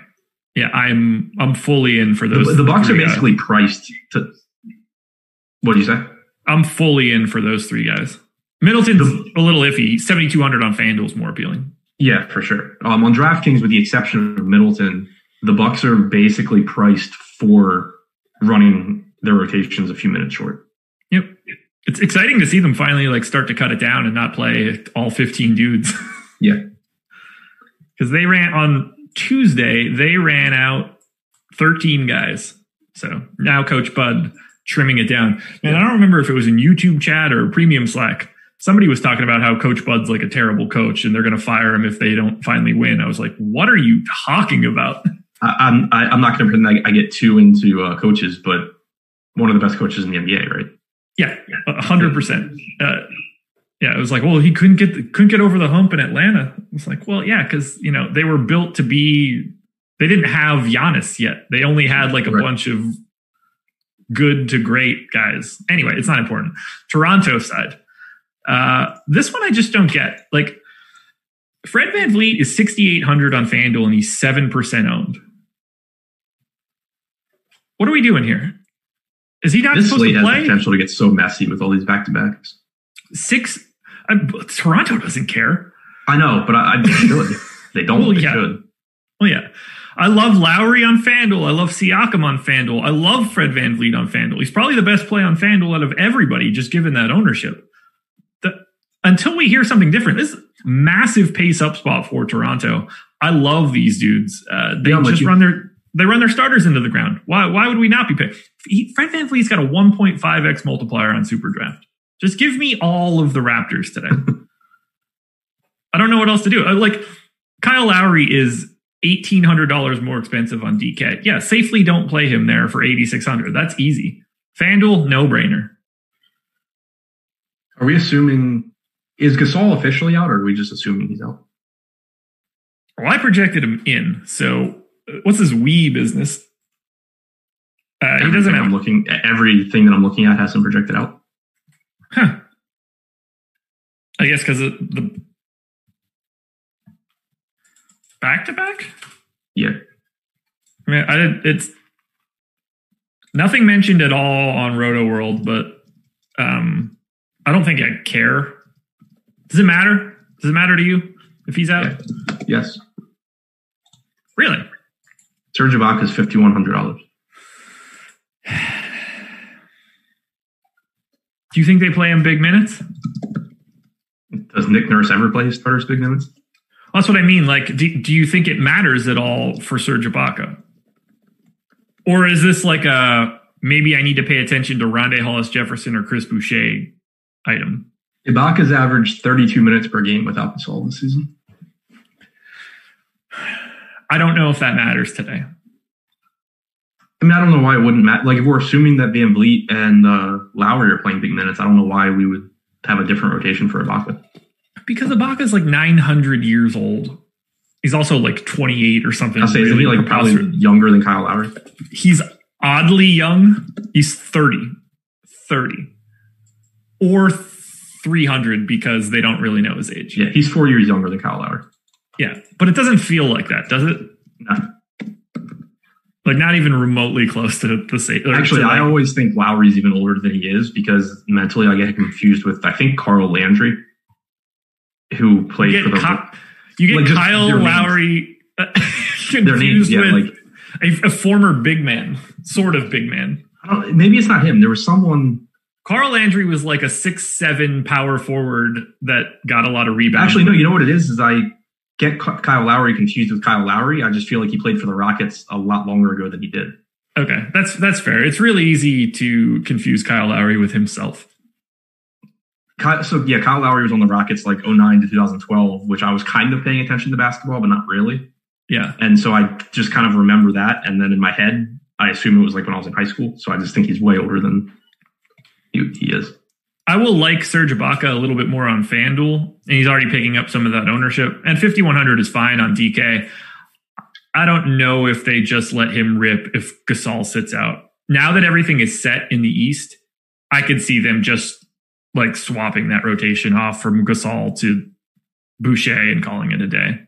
Yeah, I'm I'm fully in for those. the Bucks are three guys. basically priced to. What do you say? I'm fully in for those three guys. Middleton's a little iffy. 7,200 on FanDuel is more appealing. Yeah, for sure. Um, on DraftKings, with the exception of Middleton, the Bucks are basically priced for running their rotations a few minutes short. Yep. It's exciting to see them finally like start to cut it down and not play all 15 dudes. Yeah. Because they ran on Tuesday, they ran out 13 guys. So now Coach Bud trimming it down. And I don't remember if it was in YouTube chat or premium Slack. Somebody was talking about how Coach Bud's like a terrible coach and they're going to fire him if they don't finally win. I was like, what are you talking about? I, I'm I, I'm not going to pretend I, I get too into uh, coaches, but one of the best coaches in the NBA, right? Yeah, a hundred percent. Uh, Yeah, it was like, well, he couldn't get the, couldn't get over the hump in Atlanta. It's like, well, yeah, because you know they were built to be They didn't have Giannis yet. They only had like a Right. bunch of good to great guys. Anyway, it's not important. Toronto side. Uh, this one I just don't get. Like, Fred VanVleet is 6,800 on FanDuel and he's 7% owned. What are we doing here? Is he not This supposed to has play? potential to get so messy with all these back to backs. Six. Uh, Toronto doesn't care. I know, but I, I should. They don't. Well, they yeah. should. Well, yeah. I love Lowry on FanDuel. I love Siakam on FanDuel. I love Fred VanVleet on FanDuel. He's probably the best play on FanDuel out of everybody, just given that ownership. Until we hear something different, this massive pace up spot for Toronto. I love these dudes. Uh, they Yeah, just you. run their they run their starters into the ground. Why why would we not be picked? He, Fred VanVleet's got a 1.5x multiplier on Super Draft. Just give me all of the Raptors today. I don't know what else to do. Uh, Like Kyle Lowry is eighteen hundred dollars more expensive on DK. Yeah, safely don't play him there for eighty six hundred. That's easy. FanDuel, no brainer. Are we assuming is Gasol officially out, or are we just assuming he's out? Well, I projected him in. So uh, what's his wee business? Uh, he doesn't have I'm looking. Everything that I'm looking at has him projected out. Huh. I guess because the back to back. Yeah. I mean, I did, it's nothing mentioned at all on Roto World, but um, I don't think I care. Does it matter? Does it matter to you if he's out? Yes. Really? Serge Ibaka is fifty one hundred dollars. Do you think they play him big minutes? Does Nick Nurse ever play his starters big minutes? That's what I mean. Like, do, do you think it matters at all for Serge Ibaka? Or is this like a maybe I need to pay attention to Rondae Hollis Jefferson or Chris Boucher item? Ibaka's averaged thirty two minutes per game without Gasol this season. I don't know if that matters today. I mean, I don't know why it wouldn't matter. Like, if we're assuming that VanVleet and uh, Lowry are playing big minutes, I don't know why we would have a different rotation for Ibaka. Because Ibaka's like 900 years old. He's also like 28 or something. I'll say, really like probably younger than Kyle Lowry? He's oddly young. He's 30. 30. Or 300 because they don't really know his age. Yeah, he's four years younger than Kyle Lowry. Yeah, but it doesn't feel like that, does it? No. Like not even remotely close to the same. Actually, I always think Lowry's even older than he is because mentally I get confused with I think Carl Landry, who played for the Ky- you get like, Kyle. Lowry uh, Their names, confused yeah, with like a, a former big man, sort of big man. Maybe it's not him. There was someone. Carl Landry was like a six seven power forward that got a lot of rebounds. Actually, no. You know what it is? Is I get Kyle Lowry confused with Kyle Lowry. I just feel like he played for the Rockets a lot longer ago than he did. Okay, that's that's fair. It's really easy to confuse Kyle Lowry with himself. Ky- So yeah, Kyle Lowry was on the Rockets like 09 to 2012, which I was kind of paying attention to basketball, but not really. Yeah, And so I just kind of remember that, and then in my head, I assume it was like when I was in high school. So I just think he's way older than he, he is. I will like Serge Ibaka a little bit more on FanDuel, and he's already picking up some of that ownership. And 5100 is fine on DK. I don't know if they just let him rip if Gasol sits out. Now that everything is set in the East, I could see them just like swapping that rotation off from Gasol to Boucher and calling it a day.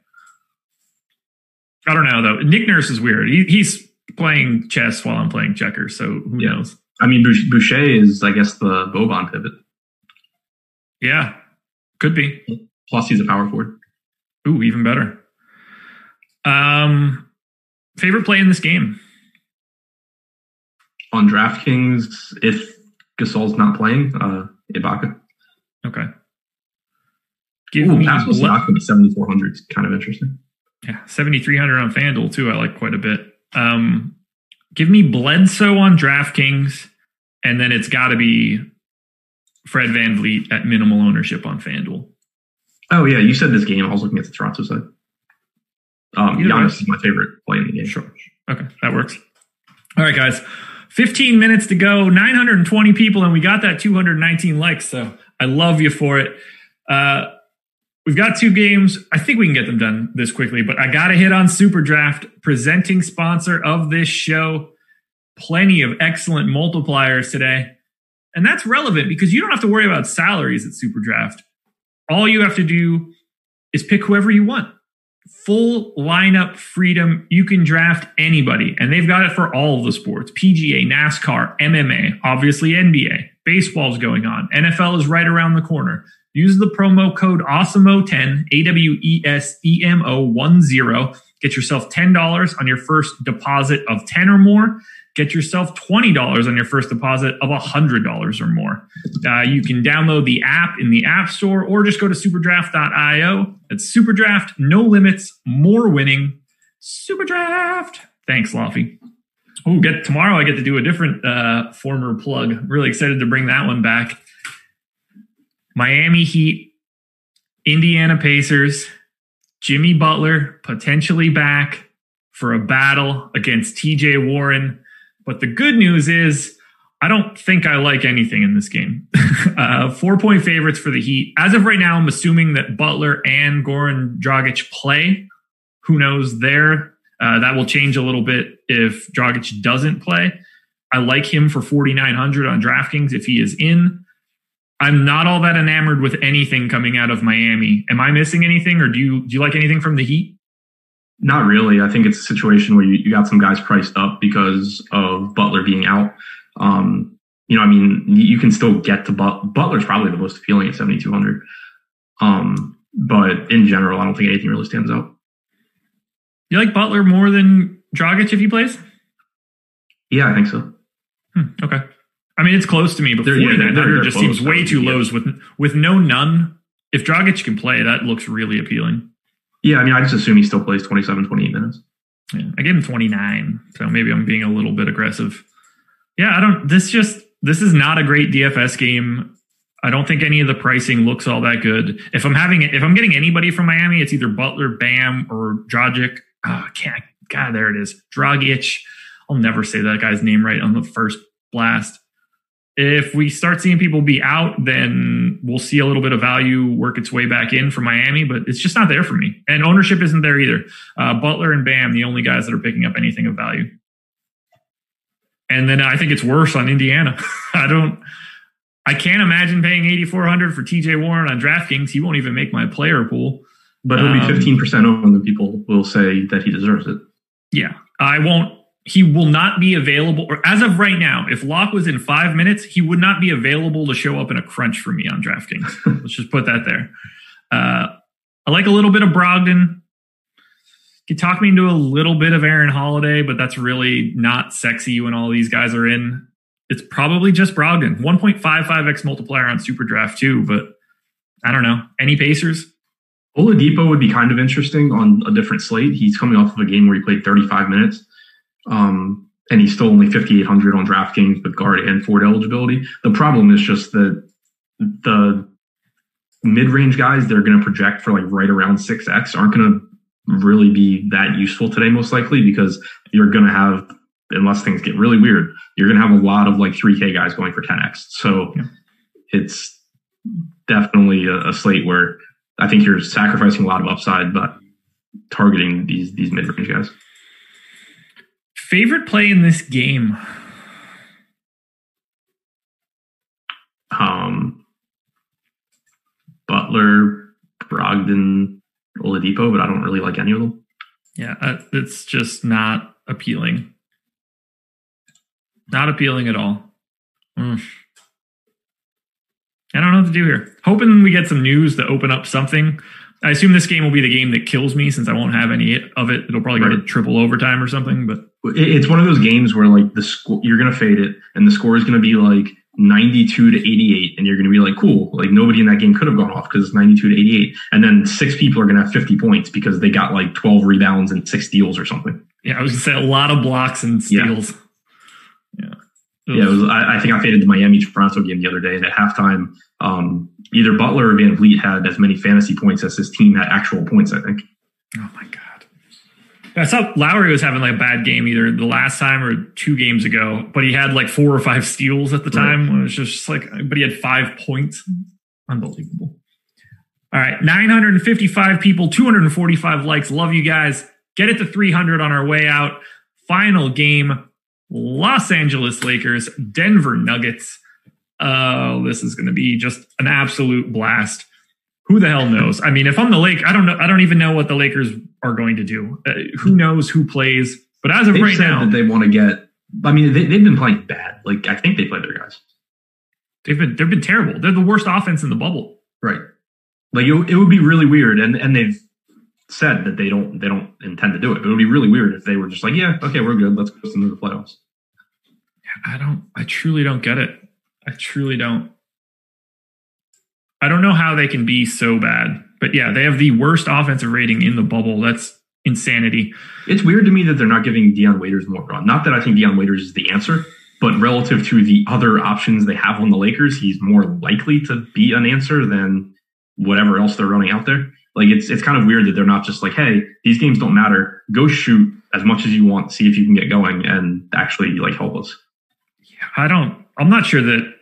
I don't know though. Nick Nurse is weird. He, he's playing chess while I'm playing checkers, so who Yeah. knows? I mean, Bouch- Boucher is, I guess, the Boban pivot. Yeah, could be. Plus, he's a power forward. Ooh, even better. Um, favorite play in this game? On DraftKings, if Gasol's not playing, uh, Ibaka. Okay. Give Ooh, me Ble- Siakam at 7,400 is kind of interesting. yeah, seventy three hundred on FanDuel too. I like quite a bit. Um, give me Bledsoe on DraftKings, and then it's got to be Fred VanVleet at minimal ownership on FanDuel. Oh, yeah, you said this game. I was looking at the Toronto side. Um, Either Giannis is my favorite play in the game. Sure. Okay, that works. All right, guys. 15 minutes to go, 920 people, and we got that 219 likes. So I love you for it. Uh, we've got two games. I think we can get them done this quickly, but I got to hit on Super Draft, presenting sponsor of this show. Plenty of excellent multipliers today. And that's relevant because you don't have to worry about salaries at Super Draft. All you have to do is pick whoever you want. Full lineup freedom. You can draft anybody, and they've got it for all of the sports PGA, NASCAR, MMA, obviously NBA. Baseball's going on. NFL is right around the corner. Use the promo code AWESEMO10, A W E S E M O 1 0. Get yourself $10 on your first deposit of 10 or more get yourself $20 on your first deposit of $100 or more. Uh, you can download the app in the App Store or just go to superdraft.io. It's Superdraft, no limits, more winning. Superdraft. Thanks, Laffy. Oh, get tomorrow I get to do a different uh, former plug. Really excited to bring that one back. Miami Heat, Indiana Pacers, Jimmy Butler potentially back for a battle against TJ Warren. But the good news is, I don't think I like anything in this game. uh, four point favorites for the Heat. As of right now, I'm assuming that Butler and Goran Dragic play. Who knows there? Uh, that will change a little bit if Dragic doesn't play. I like him for 4,900 on DraftKings if he is in. I'm not all that enamored with anything coming out of Miami. Am I missing anything, or do you do you like anything from the Heat? Not really. I think it's a situation where you, you got some guys priced up because of Butler being out. Um, you know, I mean, you can still get to but- Butler's probably the most appealing at 7,200. Um, but in general, I don't think anything really stands out. You like Butler more than Dragic if he plays? Yeah, I think so. Hmm, okay. I mean, it's close to me, but They're- yeah, they're- they're just seems way too yeah. low with with no none. If Dragic can play, that looks really appealing. Yeah, I mean, I just assume he still plays 27, 28 minutes. Yeah, I gave him 29, so maybe I'm being a little bit aggressive. Yeah, I don't. This just this is not a great DFS game. I don't think any of the pricing looks all that good. If I'm having if I'm getting anybody from Miami, it's either Butler, Bam, or Dragic. Oh, I can't. God, there it is. Dragic. I'll never say that guy's name right on the first blast. If we start seeing people be out, then we'll see a little bit of value work its way back in for Miami, but it's just not there for me. And ownership isn't there either. Uh, Butler and Bam, the only guys that are picking up anything of value. And then I think it's worse on Indiana. I don't, I can't imagine paying 8,400 for TJ Warren on DraftKings. He won't even make my player pool. But Um, be 15% owned, and people will say that he deserves it. Yeah, I won't. He will not be available, or as of right now, if Locke was in five minutes, he would not be available to show up in a crunch for me on DraftKings. Let's just put that there. Uh, I like a little bit of Brogdon. You talk me into a little bit of Aaron Holiday, but that's really not sexy when all these guys are in. It's probably just Brogdon. 1.55x multiplier on Super Draft too, but I don't know. Any Pacers? Oladipo would be kind of interesting on a different slate. He's coming off of a game where he played 35 minutes. Um, and he's still only 5,800 on DraftKings with guard and Ford eligibility. The problem is just that the mid-range guys that are going to project for like right around 6x aren't going to really be that useful today, most likely, because you're going to have, unless things get really weird, you're going to have a lot of like 3K guys going for 10x. So it's definitely a, a slate where I think you're sacrificing a lot of upside, but targeting these these mid range guys. Favorite play in this game? Um, Butler, Brogdon, Oladipo, but I don't really like any of them. Yeah, uh, it's just not appealing. Not appealing at all. Mm. I don't know what to do here. Hoping we get some news to open up something. I assume this game will be the game that kills me since I won't have any of it. It'll probably go to triple overtime or something. But It's one of those games where like the score you're gonna fade it, and the score is gonna be like 92 to 88, and you're gonna be like, cool, like nobody in that game could have gone off because it's 92 to 88, and then six people are gonna have 50 points because they got like 12 rebounds and six steals or something. yeah, I was gonna say a lot of blocks and Yeah. steals. Yeah. Yeah, it was. I, I think I faded the Miami Toronto game the other day, and at halftime, um, either Butler or VanVleet had as many fantasy points as his team had actual points. I think. Oh my god. I saw Lowry was having like a bad game either the last time or two games ago, but he had like four or five steals at the time. It was just like, but he had five points. Unbelievable. All right, 955 people, 245 likes. Love you guys. Get it to 300 on our way out. Final game Los Angeles Lakers, Denver Nuggets. Oh, this is going to be just an absolute blast. Who the hell knows? I mean, if I'm the Lake, I don't know. I don't even know what the Lakers are going to do. Uh, who knows who plays? But as of They've right said now, that they want to get. I mean, they, they've been playing bad. Like I think they play their guys. they've been they've been terrible. They're the worst offense in the bubble. Right. Like it, it would be really weird, and and they've said that they don't they don't intend to do it. But it would be really weird if they were just like, yeah, okay, we're good. Let's go into the playoffs. I don't. I truly don't get it. I truly don't. I don't know how they can be so bad. But yeah, they have the worst offensive rating in the bubble. That's insanity. It's weird to me that they're not giving Dion Waiters more run. Not that I think Dion Waiters is the answer, but relative to the other options they have on the Lakers, he's more likely to be an answer than whatever else they're running out there. Like it's it's kind of weird that they're not just like, hey, these games don't matter. Go shoot as much as you want, see if you can get going, and actually like help us. Yeah, I don't. I'm not sure that.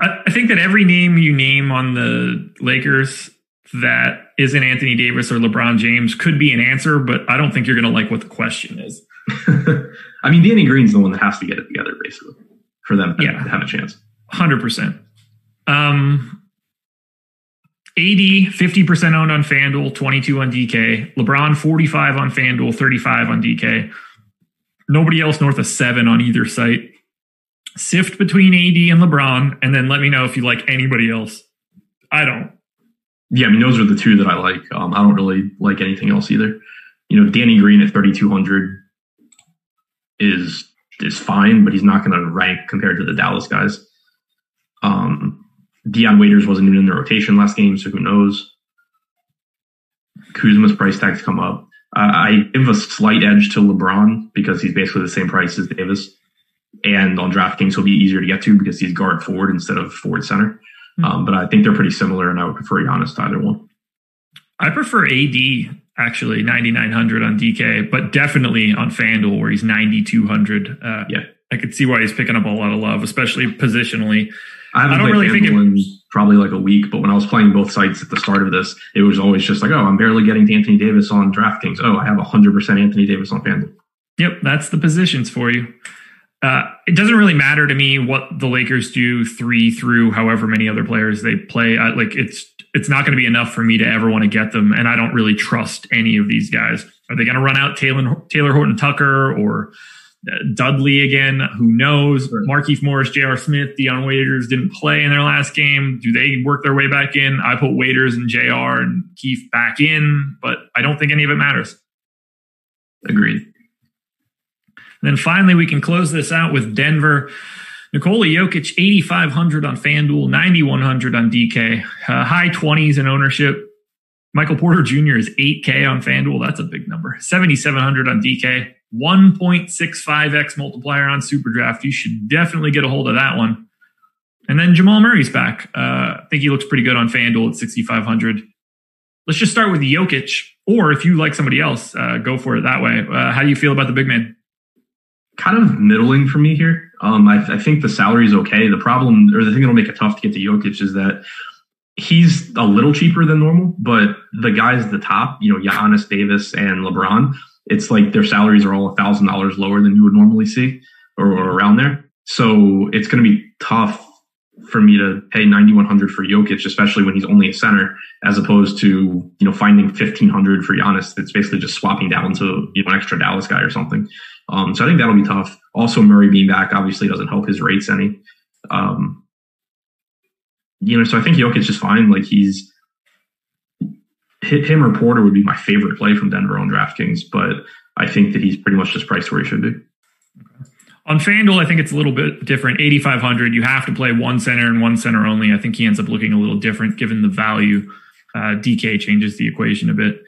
I, I think that every name you name on the Lakers that isn't Anthony Davis or LeBron James could be an answer, but I don't think you're going to like what the question is. I mean, Danny Green's the one that has to get it together, basically, for them to Yeah. have a chance. Hundred percent. Um, AD fifty percent owned on FanDuel, twenty two on DK. LeBron forty five on FanDuel, thirty five on DK. Nobody else north of seven on either site. Sift between AD and LeBron, and then let me know if you like anybody else. I don't. Yeah, I mean, those are the two that I like. Um, I don't really like anything else either. You know, Danny Green at 3,200 is is fine, but he's not going to rank compared to the Dallas guys. Um, Dion Waiters wasn't even in the rotation last game, so who knows? Kuzma's price tags come up. Uh, I give a slight edge to LeBron because he's basically the same price as Davis. And on DraftKings, he'll be easier to get to because he's guard forward instead of forward center. Um, but I think they're pretty similar, and I would prefer Giannis to either one. I prefer AD actually ninety nine hundred on DK, but definitely on FanDuel where he's ninety two hundred. Uh, Yeah. I could see why he's picking up a lot of love, especially positionally. I haven't I don't played really think FanDuel in probably like a week, but when I was playing both sites at the start of this, it was always just like, oh, I'm barely getting to Anthony Davis on DraftKings. Oh, I have 100% Anthony Davis on FanDuel. Yep, that's the positions for you. Uh, it doesn't really matter to me what the Lakers do three through however many other players they play. I, like it's it's not going to be enough for me to ever want to get them, and I don't really trust any of these guys. Are they going to run out Taylor Talen Horton Tucker or uh, Dudley again? Who knows? Markieff Morris, J.R. Smith, Dion Waiters didn't play in their last game. Do they work their way back in? I put Waiters and J.R. and Keith back in, but I don't think any of it matters. Agreed. And then finally, we can close this out with Denver. Nikola Jokic, 8,500 on FanDuel, 9,100 on DK, uh, high 20s in ownership. Michael Porter Jr. is 8K on FanDuel. That's a big number. 7,700 on DK, 1.65x multiplier on Superdraft. You should definitely get a hold of that one. And then Jamal Murray's back. Uh, I think he looks pretty good on FanDuel at 6,500. Let's just start with Jokic, or if you like somebody else, uh, go for it that way. Uh, how do you feel about the big man? Kind of middling for me here. Um, I, I think the salary is okay. The problem, or the thing that'll make it tough to get to Jokic is that he's a little cheaper than normal, but the guys at the top, you know, Giannis, Davis, and LeBron, it's like their salaries are all a thousand dollars lower than you would normally see or, or around there. So it's going to be tough for me to pay 9100 for Jokic, especially when he's only a center, as opposed to, you know, finding 1500 for Giannis. That's basically just swapping down to, you know, an extra Dallas guy or something. Um, so I think that'll be tough. Also, Murray being back obviously doesn't help his rates any. Um, you know, so I think Jokic is fine. Like he's hit him or Porter would be my favorite play from Denver on DraftKings, but I think that he's pretty much just priced where he should be. On FanDuel, I think it's a little bit different. 8,500, you have to play one center and one center only. I think he ends up looking a little different given the value. Uh, DK changes the equation a bit.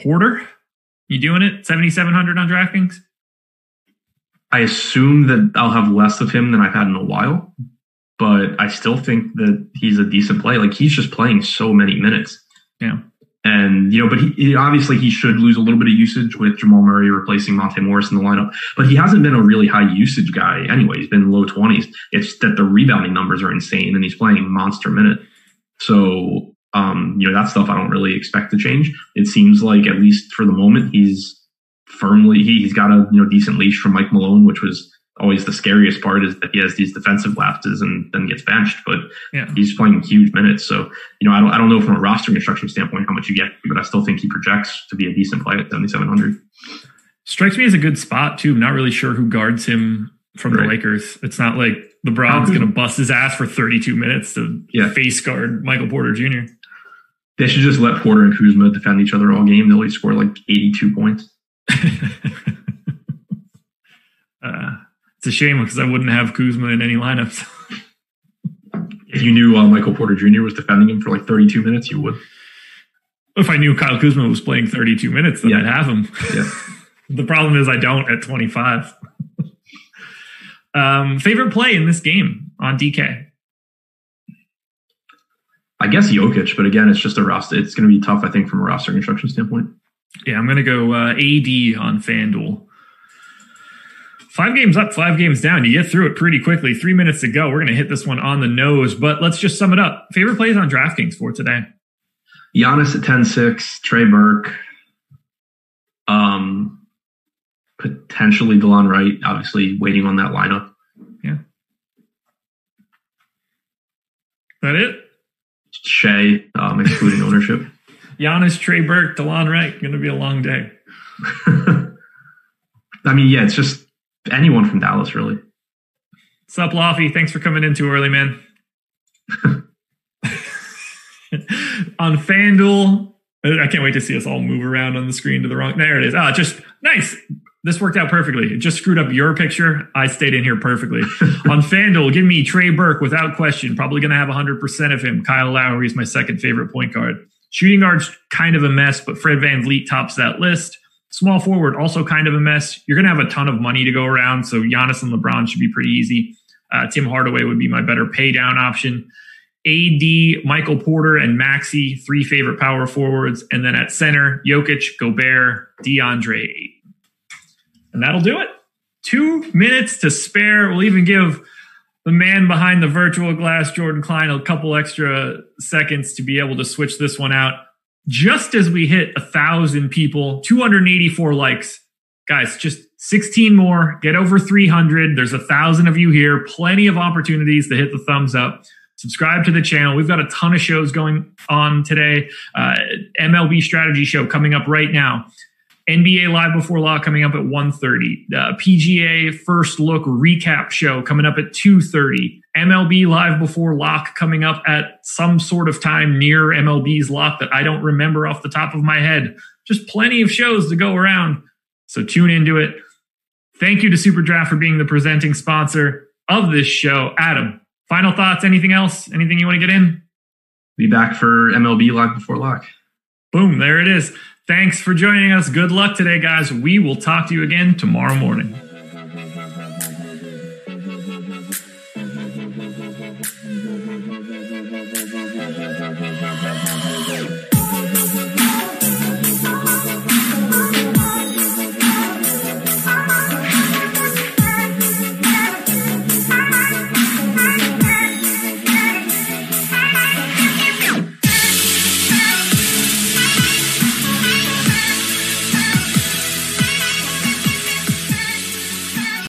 Porter, you doing it? 7,700 on DraftKings? I assume that I'll have less of him than I've had in a while, but I still think that he's a decent play. Like he's just playing so many minutes. Yeah. And, you know, but he, obviously he should lose a little bit of usage with Jamal Murray replacing Monte Morris in the lineup, but he hasn't been a really high usage guy anyway. He's been low 20s. It's that the rebounding numbers are insane and he's playing monster minute. So Um, you know, that stuff I don't really expect to change. It seems like at least for the moment, he's firmly he, he's got a you know decent leash from Mike Malone, which was always the scariest part is that he has these defensive lapses and then gets benched, but Yeah. he's playing huge minutes. So, you know, I don't, I don't know from a roster construction standpoint how much you get, but I still think he projects to be a decent play at 7,700. Strikes me as a good spot too. I'm not really sure who guards him from the Lakers. It's not like LeBron's going to bust his ass for 32 minutes to Yeah. face guard Michael Porter Jr. They should just let Porter and Kuzma defend each other all game. They'll each score like 82 points. Uh, it's a shame because I wouldn't have Kuzma in any lineups. If you knew uh, Michael Porter Jr. was defending him for like 32 minutes, you would. if I knew Kyle Kuzma was playing 32 minutes, then Yeah. I'd have him. Yeah. the problem is I don't at 25. um, favorite play in this game on DK? I guess Jokic, but again, it's just a roster. It's going to be tough, I think, from a roster construction standpoint. Yeah, I'm going to go uh, AD on FanDuel. Five games up, five games down. You get through it pretty quickly. Three minutes to go. We're going to hit this one on the nose, but let's just sum it up. Favorite plays on DraftKings for today? Giannis at 10 6, Trey Burke, um, potentially Delon Wright, obviously waiting on that lineup. Yeah. That it? Shai, um, excluding ownership. Giannis, Trey Burke, Delon Wright. Going to be a long day. I mean, yeah, it's just anyone from Dallas, really. What's up, Laffy? Thanks for coming in too early, man. on FanDuel, I can't wait to see us all move around on the screen to the wrong. There it is. Ah, just nice. This worked out perfectly. It just screwed up your picture. I stayed in here perfectly. on FanDuel, give me Trey Burke without question. Probably going to have 100% of him. Kyle Lowry is my second favorite point guard. Shooting guard's kind of a mess, but Fred VanVleet tops that list. Small forward, also kind of a mess. You're going to have a ton of money to go around, so Giannis and LeBron should be pretty easy. Uh, Tim Hardaway would be my better pay down option. AD, Michael Porter, and Maxi, three favorite power forwards. And then at center, Jokic, Gobert, DeAndre And that'll do it. Two minutes to spare. We'll even give the man behind the virtual glass, Jordan Klein, a couple extra seconds to be able to switch this one out. Just as we hit a thousand people, 284 likes. Guys, just 16 more, get over 300. There's a thousand of you here, plenty of opportunities to hit the thumbs up. Subscribe to the channel. We've got a ton of shows going on today. Uh, MLB strategy show coming up right now. NBA Live Before Lock coming up at 1.30. Uh, PGA First Look recap show coming up at 2.30. MLB Live Before Lock coming up at some sort of time near MLB's lock that I don't remember off the top of my head. Just plenty of shows to go around. So tune into it. Thank you to Super Draft for being the presenting sponsor of this show. Adam, final thoughts? Anything else? Anything you want to get in? Be back for MLB Live Before Lock. Boom, there it is. Thanks for joining us. Good luck today, guys. We will talk to you again tomorrow morning.